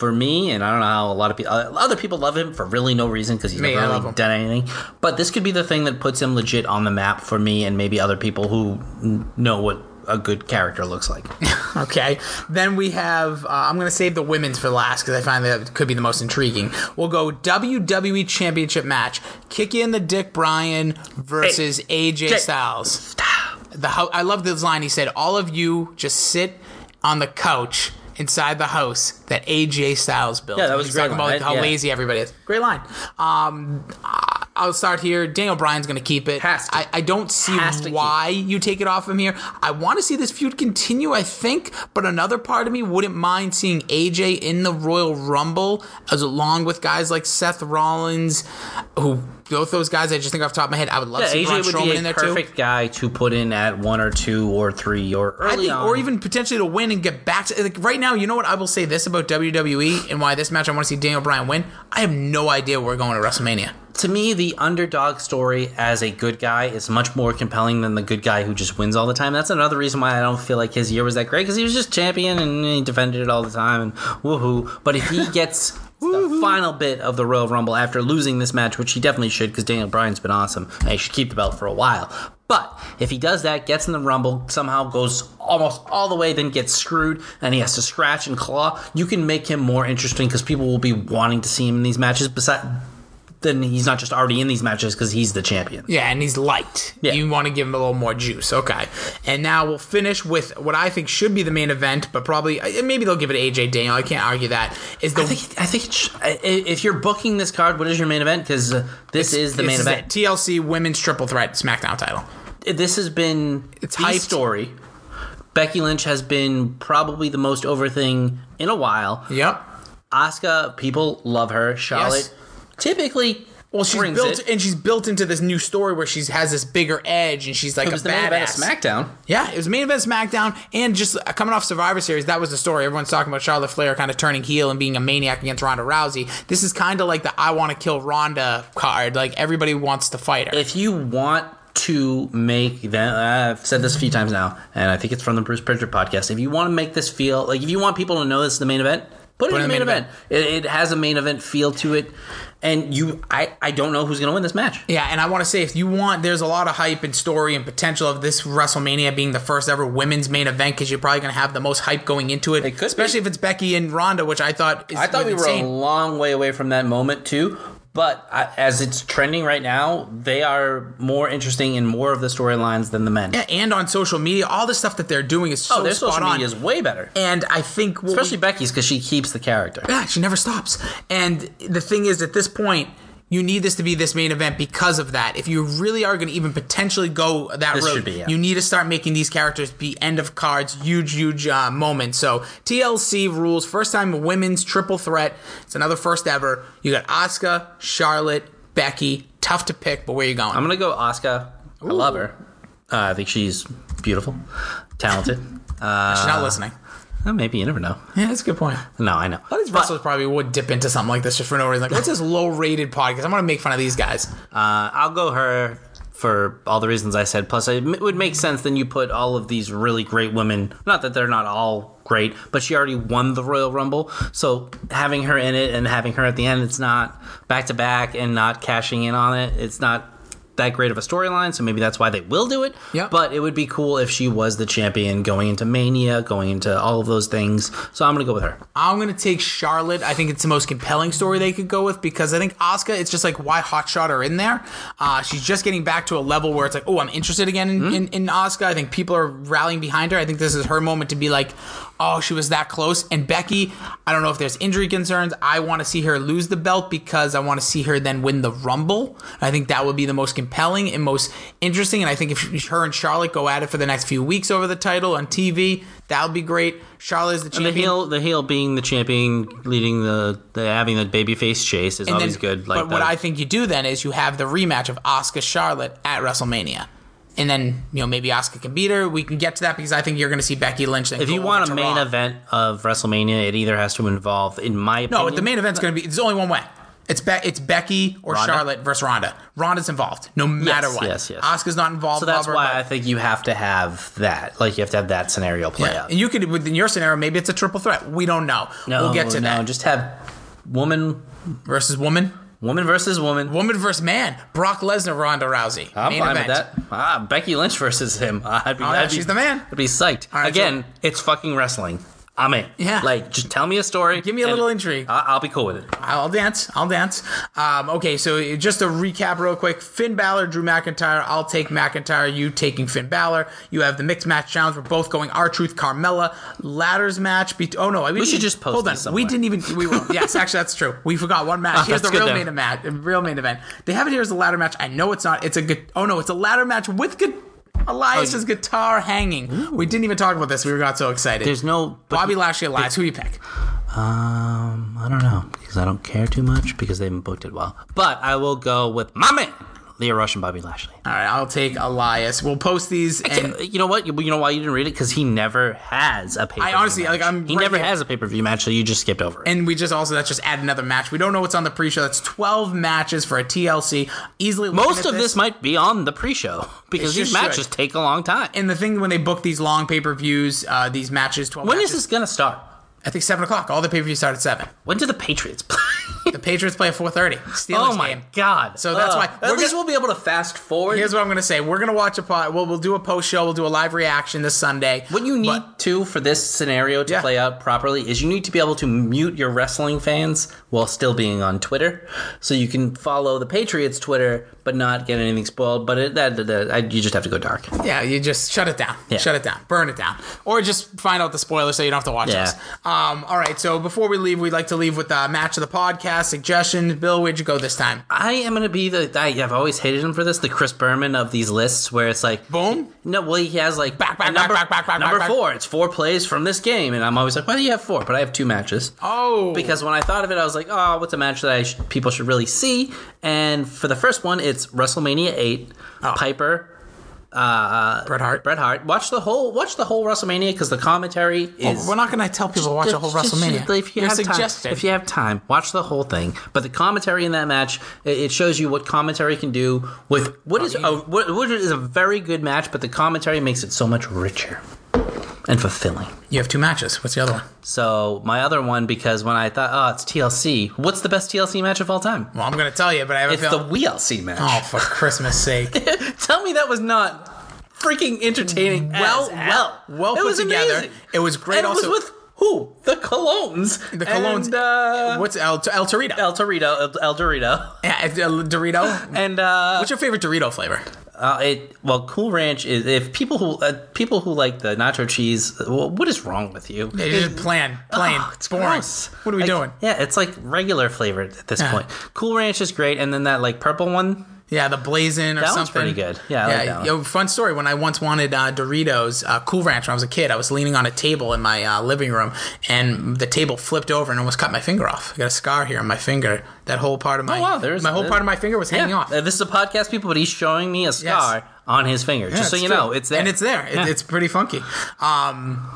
for me, and I don't know how a lot of people other people love him for really no reason because he's Me, never really done anything. But this could be the thing that puts him legit on the map for me, and maybe other people who know what a good character looks like. [laughs] Okay. Then we have. Uh, I'm going to save the women's for last because I find that could be the most intriguing. We'll go WWE Championship match. Kick in the Dick Bryan versus AJ Jay. Styles. The I love this line. He said, "All of you just sit on the couch." Inside the house that AJ Styles built. Yeah, that was great talking about line, like, how yeah. lazy everybody is. Great line. Um, I'll start here. Daniel Bryan's going to keep it. Has to. I, I don't see Has to keep why you take it off him here. I want to see this feud continue, I think, but another part of me wouldn't mind seeing AJ in the Royal Rumble as along with guys like Seth Rollins, who both those guys I just think off the top of my head, I would love Yeah, to see Braun AJ would Strowman be in a there perfect guy to put in at one or two or three or early think, on. or even potentially to win and get back to like right now. You know what? I will say this about WWE and why this match I want to see Daniel Bryan win. I have no idea where we're going to WrestleMania. To me, the underdog story as a good guy is much more compelling than the good guy who just wins all the time. That's another reason why I don't feel like his year was that great because he was just champion and he defended it all the time and woohoo. But if he [laughs] gets the final bit of the Royal Rumble after losing this match, which he definitely should because Daniel Bryan's been awesome and he should keep the belt for a while. But if he does that, gets in the Rumble, somehow goes almost all the way, then gets screwed, and he has to scratch and claw, you can make him more interesting because people will be wanting to see him in these matches. Besides, then he's not just already in these matches because he's the champion. Yeah, and he's light. Yeah. You want to give him a little more juice. Okay. And now we'll finish with what I think should be the main event, but probably uh, maybe they'll give it to AJ Daniel. I can't argue that. Is the I think I think sh- if you're booking this card, what is your main event? Because uh, this is the main event. TLC Women's Triple Threat SmackDown title. This has been It's the hyped. story Becky Lynch has been probably the most over thing in a while. Yep. Asuka, people love her. Charlotte, typically, Well, she's built it. and she's built into this new story where she has this bigger edge and she's like It a was the main event of. SmackDown. Yeah, it was main event SmackDown, and just coming off Survivor Series, that was the story. Everyone's talking about Charlotte Flair kind of turning heel and being a maniac against Ronda Rousey. This is kind of like the "I want to kill Ronda" card. Like everybody wants to fight her. If you want to make them, I've said this a few times now, and I think it's from the Bruce Pritchard podcast. If you want to make this feel like if you want people to know this is the main event, put it in the main, event. It, it has a main event feel to it, and you, I, I don't know who's going to win this match. Yeah, and I want to say if you want, there's a lot of hype and story and potential of this WrestleMania being the first ever women's main event because you're probably going to have the most hype going into it. It could be. especially if it's Becky and Ronda, which I thought is I thought we were a long way away from that moment too. But I, as it's trending right now, they are more interesting in more of the storylines than the men. Yeah, and on social media, all the stuff that they're doing is oh, so oh, their social on. media is way better, and I think what we- especially Becky's because she keeps the character. Yeah, she never stops. And the thing is, at this point, you need this to be this main event because of that. If you really are going to even potentially go that This route, be, yeah. you need to start making these characters be end of cards, huge, huge uh, moments. So TLC rules first time women's triple threat. It's another first ever. You got Asuka, Charlotte, Becky. Tough to pick, but where you going? I'm gonna go Asuka. I love her. Uh, I think she's beautiful, talented. Uh, [laughs] She's not listening. Uh, maybe you never know. Yeah, that's a good point. No, I know. A lot of these wrestlers probably would dip into something like this just for no reason. Like, what's this low rated podcast? I'm going to make fun of these guys. Uh, I'll go her for all the reasons I said. Plus, it would make sense then you put all of these really great women. Not that they're not all great, but she already won the Royal Rumble. So having her in it and having her at the end, it's not back to back and not cashing in on it. It's not that great of a storyline. So maybe that's why they will do it. Yeah. But it would be cool if she was the champion going into Mania, going into all of those things. So I'm gonna go with her. I'm gonna take Charlotte. I think it's the most compelling story they could go with because I think Asuka. It's just like why hotshot are in there. Uh, she's just getting back to a level where it's like, oh, I'm interested again in, in, in Asuka. I think people are rallying behind her. I think this is her moment to be like, oh, she was that close. And Becky, I don't know if there's injury concerns. I want to see her lose the belt because I want to see her then win the Rumble. I think that would be the most compelling and most interesting. And I think if her and Charlotte go at it for the next few weeks over the title on TV, that would be great. Charlotte is the And champion. the heel, the heel being the champion, leading the, the having the babyface chase is And always then- good. Like but what. I think you do then is you have the rematch of Asuka Charlotte at WrestleMania. And then, you know, maybe Asuka can beat her. We can get to that because I think you're going to see Becky Lynch. If you want a main Raw. event of WrestleMania, it either has to involve, in my opinion, No, the main event's going to be, it's only one way. It's Be- it's Becky or Ronda? Charlotte versus Ronda. Ronda's involved, no matter what. yes, yes. Asuka's not involved. So that's why I think you have to have that. Like you have to have that scenario play Yeah. out. And you could, within your scenario, maybe it's a triple threat. We don't know. No, we'll get to no, that. Just have woman, versus woman. Woman versus woman. Woman versus man. Brock Lesnar, Ronda Rousey. I'm Main fine event. with that. Ah, Becky Lynch versus him. [laughs] I'd be, Oh, yeah, I'd be- she's the man. I'd be psyched. right, Again, it's fucking wrestling. I'm in. Yeah. Like, just tell me a story. Give me a little intrigue. I- I'll be cool with it. I'll dance. I'll dance. Um, okay, so just to recap real quick: Finn Balor, Drew McIntyre. I'll take McIntyre. You taking Finn Balor. You have the mixed match challenge. We're both going R-Truth Carmella ladders match. Be- oh no, we, should didn't- just post Hold on, this we didn't even. We were, yes, actually, that's true. We forgot one match. [laughs] Here's the real main event. Real main event. They have it here as a ladder match. I know it's not. It's a good. Oh no, it's a ladder match with good. Elias's guitar hanging. We didn't even talk about this. We got so excited. There's no. Bobby Lashley, Elias. Who do you pick? Um, I don't know because I don't care too much because they haven't booked it well. But I will go with my man, Lio Rush and Bobby Lashley. All right, I'll take Elias. We'll post these. And you know what? You know why you didn't read it? Because he never has a pay. I honestly- like, I'm He right never here. has a pay per view match, so you just skipped over it. And we just also that's just add another match. We don't know what's on the pre-show. That's twelve matches for a TLC. Easily Most of this might be on the pre-show because these matches should. take a long time. And the thing when they book these long pay-per-views, uh, these matches, twelve. when is matches, this gonna start? I think seven o'clock. All the pay-per-views start at seven. When do the Patriots play? The Patriots play at four thirty. Steelers oh my game. god! So that's why- at least gonna- we'll be able to fast forward. Here's what I'm gonna say. We're gonna watch a pod. We'll, we'll do a post show. We'll do a live reaction this Sunday. What you need But- to for this scenario to Yeah. play out properly is you need to be able to mute your wrestling fans while still being on Twitter, so you can follow the Patriots Twitter but not get anything spoiled. But it, that, that, that- I, you just have to go dark. Yeah, you just shut it down. Yeah. Shut it down. Burn it down. Or just find out the spoiler so you don't have to watch Yeah. us. Um, all right, so before we leave, we'd like to leave with the match of the podcast. suggestions. Bill, where'd you go this time? I am gonna be the. I, I've always hated him for this. The Chris Berman of these lists, where it's like, Boom. no, well, he has like Back, back, number, back, back, back, number back, back. four. It's four plays from this game, and I'm always like, why do you have four? But I have two matches. Oh, Because when I thought of it, I was like, oh, what's a match that I sh- people should really see? And for the first one, it's WrestleMania eight, Oh. Piper. Uh, Bret Hart. Bret Hart. Watch the whole. Watch the whole WrestleMania because the commentary is. we're not going to tell people to watch a whole Just- WrestleMania. just- if you You're have time, if you have time, watch the whole thing. But the commentary in that match, it, it shows you what commentary can do with what is a what, what is a very good match. But the commentary makes it so much richer and fulfilling. you have two matches. What's the other one? So my other one, because when I thought, oh, it's TLC. What's the best TLC match of all time? Well, I'm to tell you, but I have a It's the feeling. WLC match. oh, for Christmas sake! [laughs] Tell me that was not freaking entertaining. well, well, well It put was together. amazing. It was great. And also, it was with who? The Colóns. the Colóns. And, uh, What's El, El Torito? El Torito. El, El Dorito. Yeah, El Dorito. [laughs] And uh, What's your favorite Dorito flavor? Uh, it well, Cool Ranch is if people who uh, people who like the nacho cheese. Well, what is wrong with you? Yeah, just plain, plain. Oh, it's boring. gross. What are we Like, doing? Yeah, it's like regular flavored at this Yeah. point. Cool Ranch is great, and then that like purple one. Yeah, the blazing or That something. one's pretty good. Yeah, I like that one. Yo, fun story. When I once wanted uh, Doritos, uh, Cool Ranch, when I was a kid, I was leaning on a table in my uh, living room, and the table flipped over and almost cut my finger off. I got a scar here on my finger. That whole part of my Oh, wow, there's- my whole part of my finger was hanging off. uh, this is a podcast, people, but he's showing me a scar on his finger, Yeah, just so you true. know, it's there. and it's there. It, It's pretty funky. Um,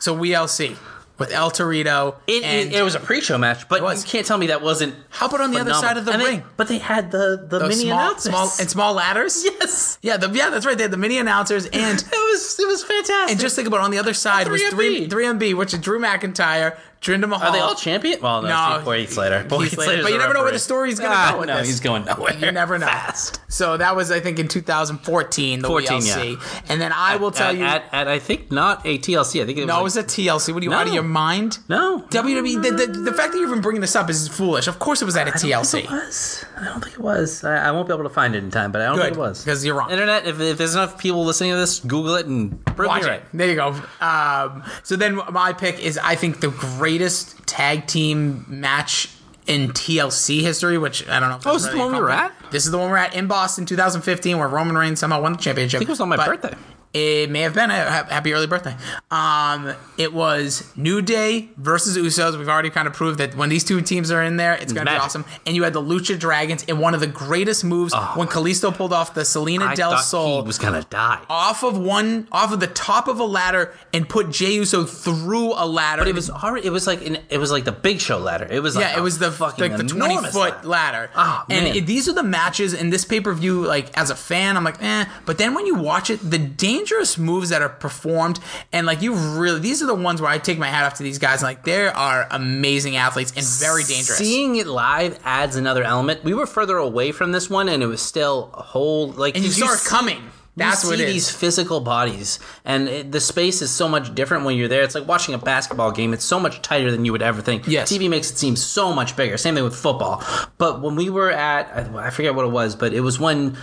so WLC with El Torito. It, and it, it was a pre-show match, but you can't tell me that wasn't. How about on the other side of the And they- ring? but they had the the those mini small, announcers. small and small ladders. [laughs] yes, Yeah, the, yeah, that's right. They had the mini announcers [laughs] and. it was it was fantastic. And just think about it, on the other side was 3MB. 3 3MB, which is Drew McIntyre, Jinder Mahal. are they all champion? Well, no, No, Heath Slater. Heath Slater. But you never know where the story's gonna Ah, go no, this. he's going nowhere. You never know. Fast. So that was, I think, in 2014, the 14, WLC. And then I will tell at, you, at, at I think not a TLC. I think it was no, like- it was a TLC. What are you No. out of your mind? no. WWE. The, the, the fact that you're even bringing this up is foolish. Of course, it was at a I TLC. it was. I don't think it was. I, I won't be able to find it in time, but I don't Good, think it was. because you're wrong. Internet, if, if there's enough people listening to this, Google it and prove Watch me it. There you go. Um, so then my pick is I think the greatest tag team match in TLC history, which I don't know. If Oh, is the one we were at? This is the one we're at in Boston, 2015, where Roman Reigns somehow won the championship. I think it was on my birthday. It may have been. a Happy early birthday. Um, it was New Day versus Usos. We've already kind of proved that when these two teams are in there, it's going to be awesome. And you had the Lucha Dragons in one of the greatest moves when Kalisto pulled off the Salida Oh. I Del Sol he was gonna die. off of one off of the top of a ladder and put Jey Uso through a ladder. But it was already. It was like an, it was like the Big Show ladder. It was like yeah, it was the fucking like the twenty foot ladder. Oh, and it, these are the matches in this pay per view. Like as a fan, I'm like, eh. But then when you watch it, the dangerous moves that are performed, and like you really, these are the ones where I take my hat off to these guys. Like they are amazing athletes and very dangerous. Seeing it live adds another element. We were further away from this one, and it was still a whole like. and you saw it coming. That's you what see it is. these physical bodies, and it, the space is so much different when you're there. It's like watching a basketball game. It's so much tighter than you would ever think. Yes. TV makes it seem so much bigger. Same thing with football. But when we were at, I forget what it was, but it was when.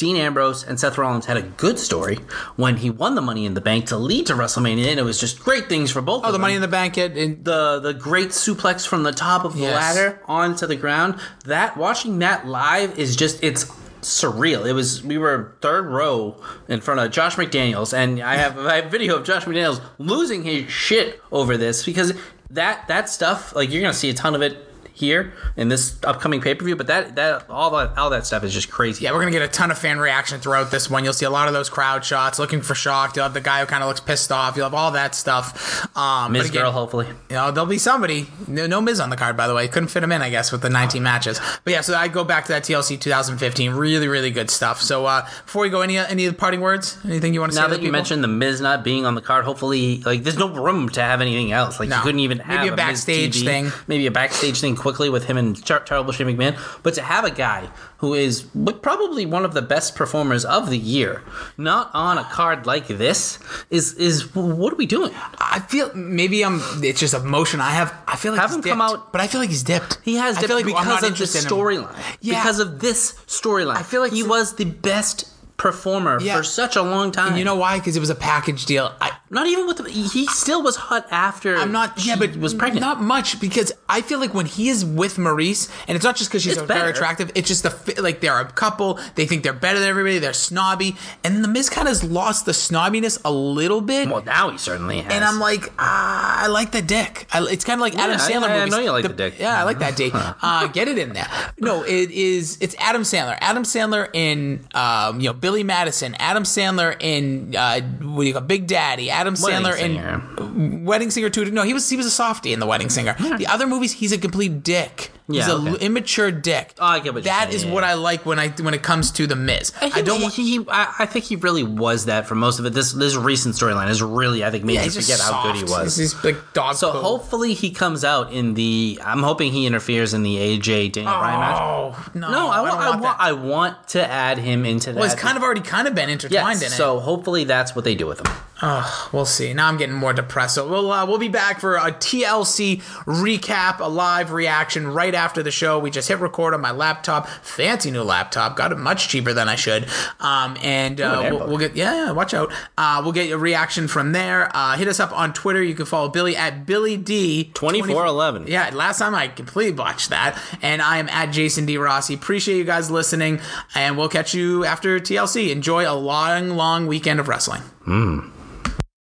Dean Ambrose and Seth Rollins had a good story when he won the Money in the Bank to lead to WrestleMania, and it was just great things for both. Oh, the Money in the Bank. It, it, the the great suplex from the top of the Yes. ladder onto the ground. That watching that live is just it's surreal. It was we were third row in front of Josh McDaniels, and I have I have video of Josh McDaniels losing his shit over this because that that stuff like you're gonna see a ton of it here in this upcoming pay per view, but that that all that all that stuff is just crazy. Yeah, we're gonna get a ton of fan reaction throughout this one. You'll see a lot of those crowd shots, looking for shock. You'll have the guy who kind of looks pissed off. You'll have all that stuff. Um, Miz again, girl, hopefully. You know, there'll be somebody. No, no Miz on the card, by the way. Couldn't fit him in, I guess, with the 19 matches. But yeah, so I go back to that TLC 2015. Really, really good stuff. So uh, before we go, any any parting words? Anything you want to say? Now that the you people? mentioned the Miz not being on the card, hopefully, like, there's no room to have anything else. Like, No. you couldn't even Maybe have a Miz backstage thing. maybe a backstage thing quickly with him and Char- Terrible Shane McMahon. But to have a guy who is probably one of the best performers of the year not on a card like this is is what are we doing? I feel maybe I'm. It's just a motion I have. I feel like Have he's him come out- but I feel like he's dipped. He has I feel dipped like because of the interested in him. storyline. Yeah. Because of this storyline. I feel like he was the best performer Yeah. for such a long time. And you know why? Because it was a package deal. I, Not even with the, he still was hot after. I'm not. she Yeah, but was pregnant. Not much because I feel like when he is with Maryse, and it's not just because she's It's so very attractive. It's just the like they're a couple. They think they're better than everybody. They're snobby, and the Miz kind of has lost the snobbiness a little bit. well, now he certainly has. and I'm like, ah, I like the dick. I, it's kind of like Adam I- Sandler I movies. know you like the dick. Yeah, I like that dick. [laughs] Uh, get it in there. No, it is. It's Adam Sandler. Adam Sandler in, um, you know, Billy Madison. Adam Sandler in, uh, what do you call Big Daddy. Adam Wedding Sandler Singer. in Wedding Singer too. No, he was he was a softie in the Wedding Singer. The other movies, he's a complete dick. He's Yeah, okay. immature dick. Oh, I get what That is yeah, what yeah. I like when I when it comes to the Miz. I, I, think don't he, want. he, he- I, I think he really was that for most of it. This this recent storyline is really I think made Yeah, me he's just forget how good he was. He's, he's like dog. so hopefully he comes out in the. I'm hoping he interferes in the AJ Daniel Bryan match. Oh no! No, I, want, I, want want, that. I want to add him into that. Well, it's kind of already kind of been intertwined yes, in so hopefully that's what they do with him. Oh, We'll see. Now I'm getting more depressed. So we'll uh, we'll be back for a TLC recap, a live reaction right after the show. We just hit record on my laptop, fancy new laptop. Got it much cheaper than I should. Um, and uh, we'll, we'll get yeah, yeah, watch out. Uh, we'll get a reaction from there. Uh, hit us up on Twitter. You can follow Billy at Billy D 2411. Yeah, last time I completely botched that. And I am at Jason D. Rossi. Appreciate you guys listening, and we'll catch you after TLC. Enjoy a long, long weekend of wrestling.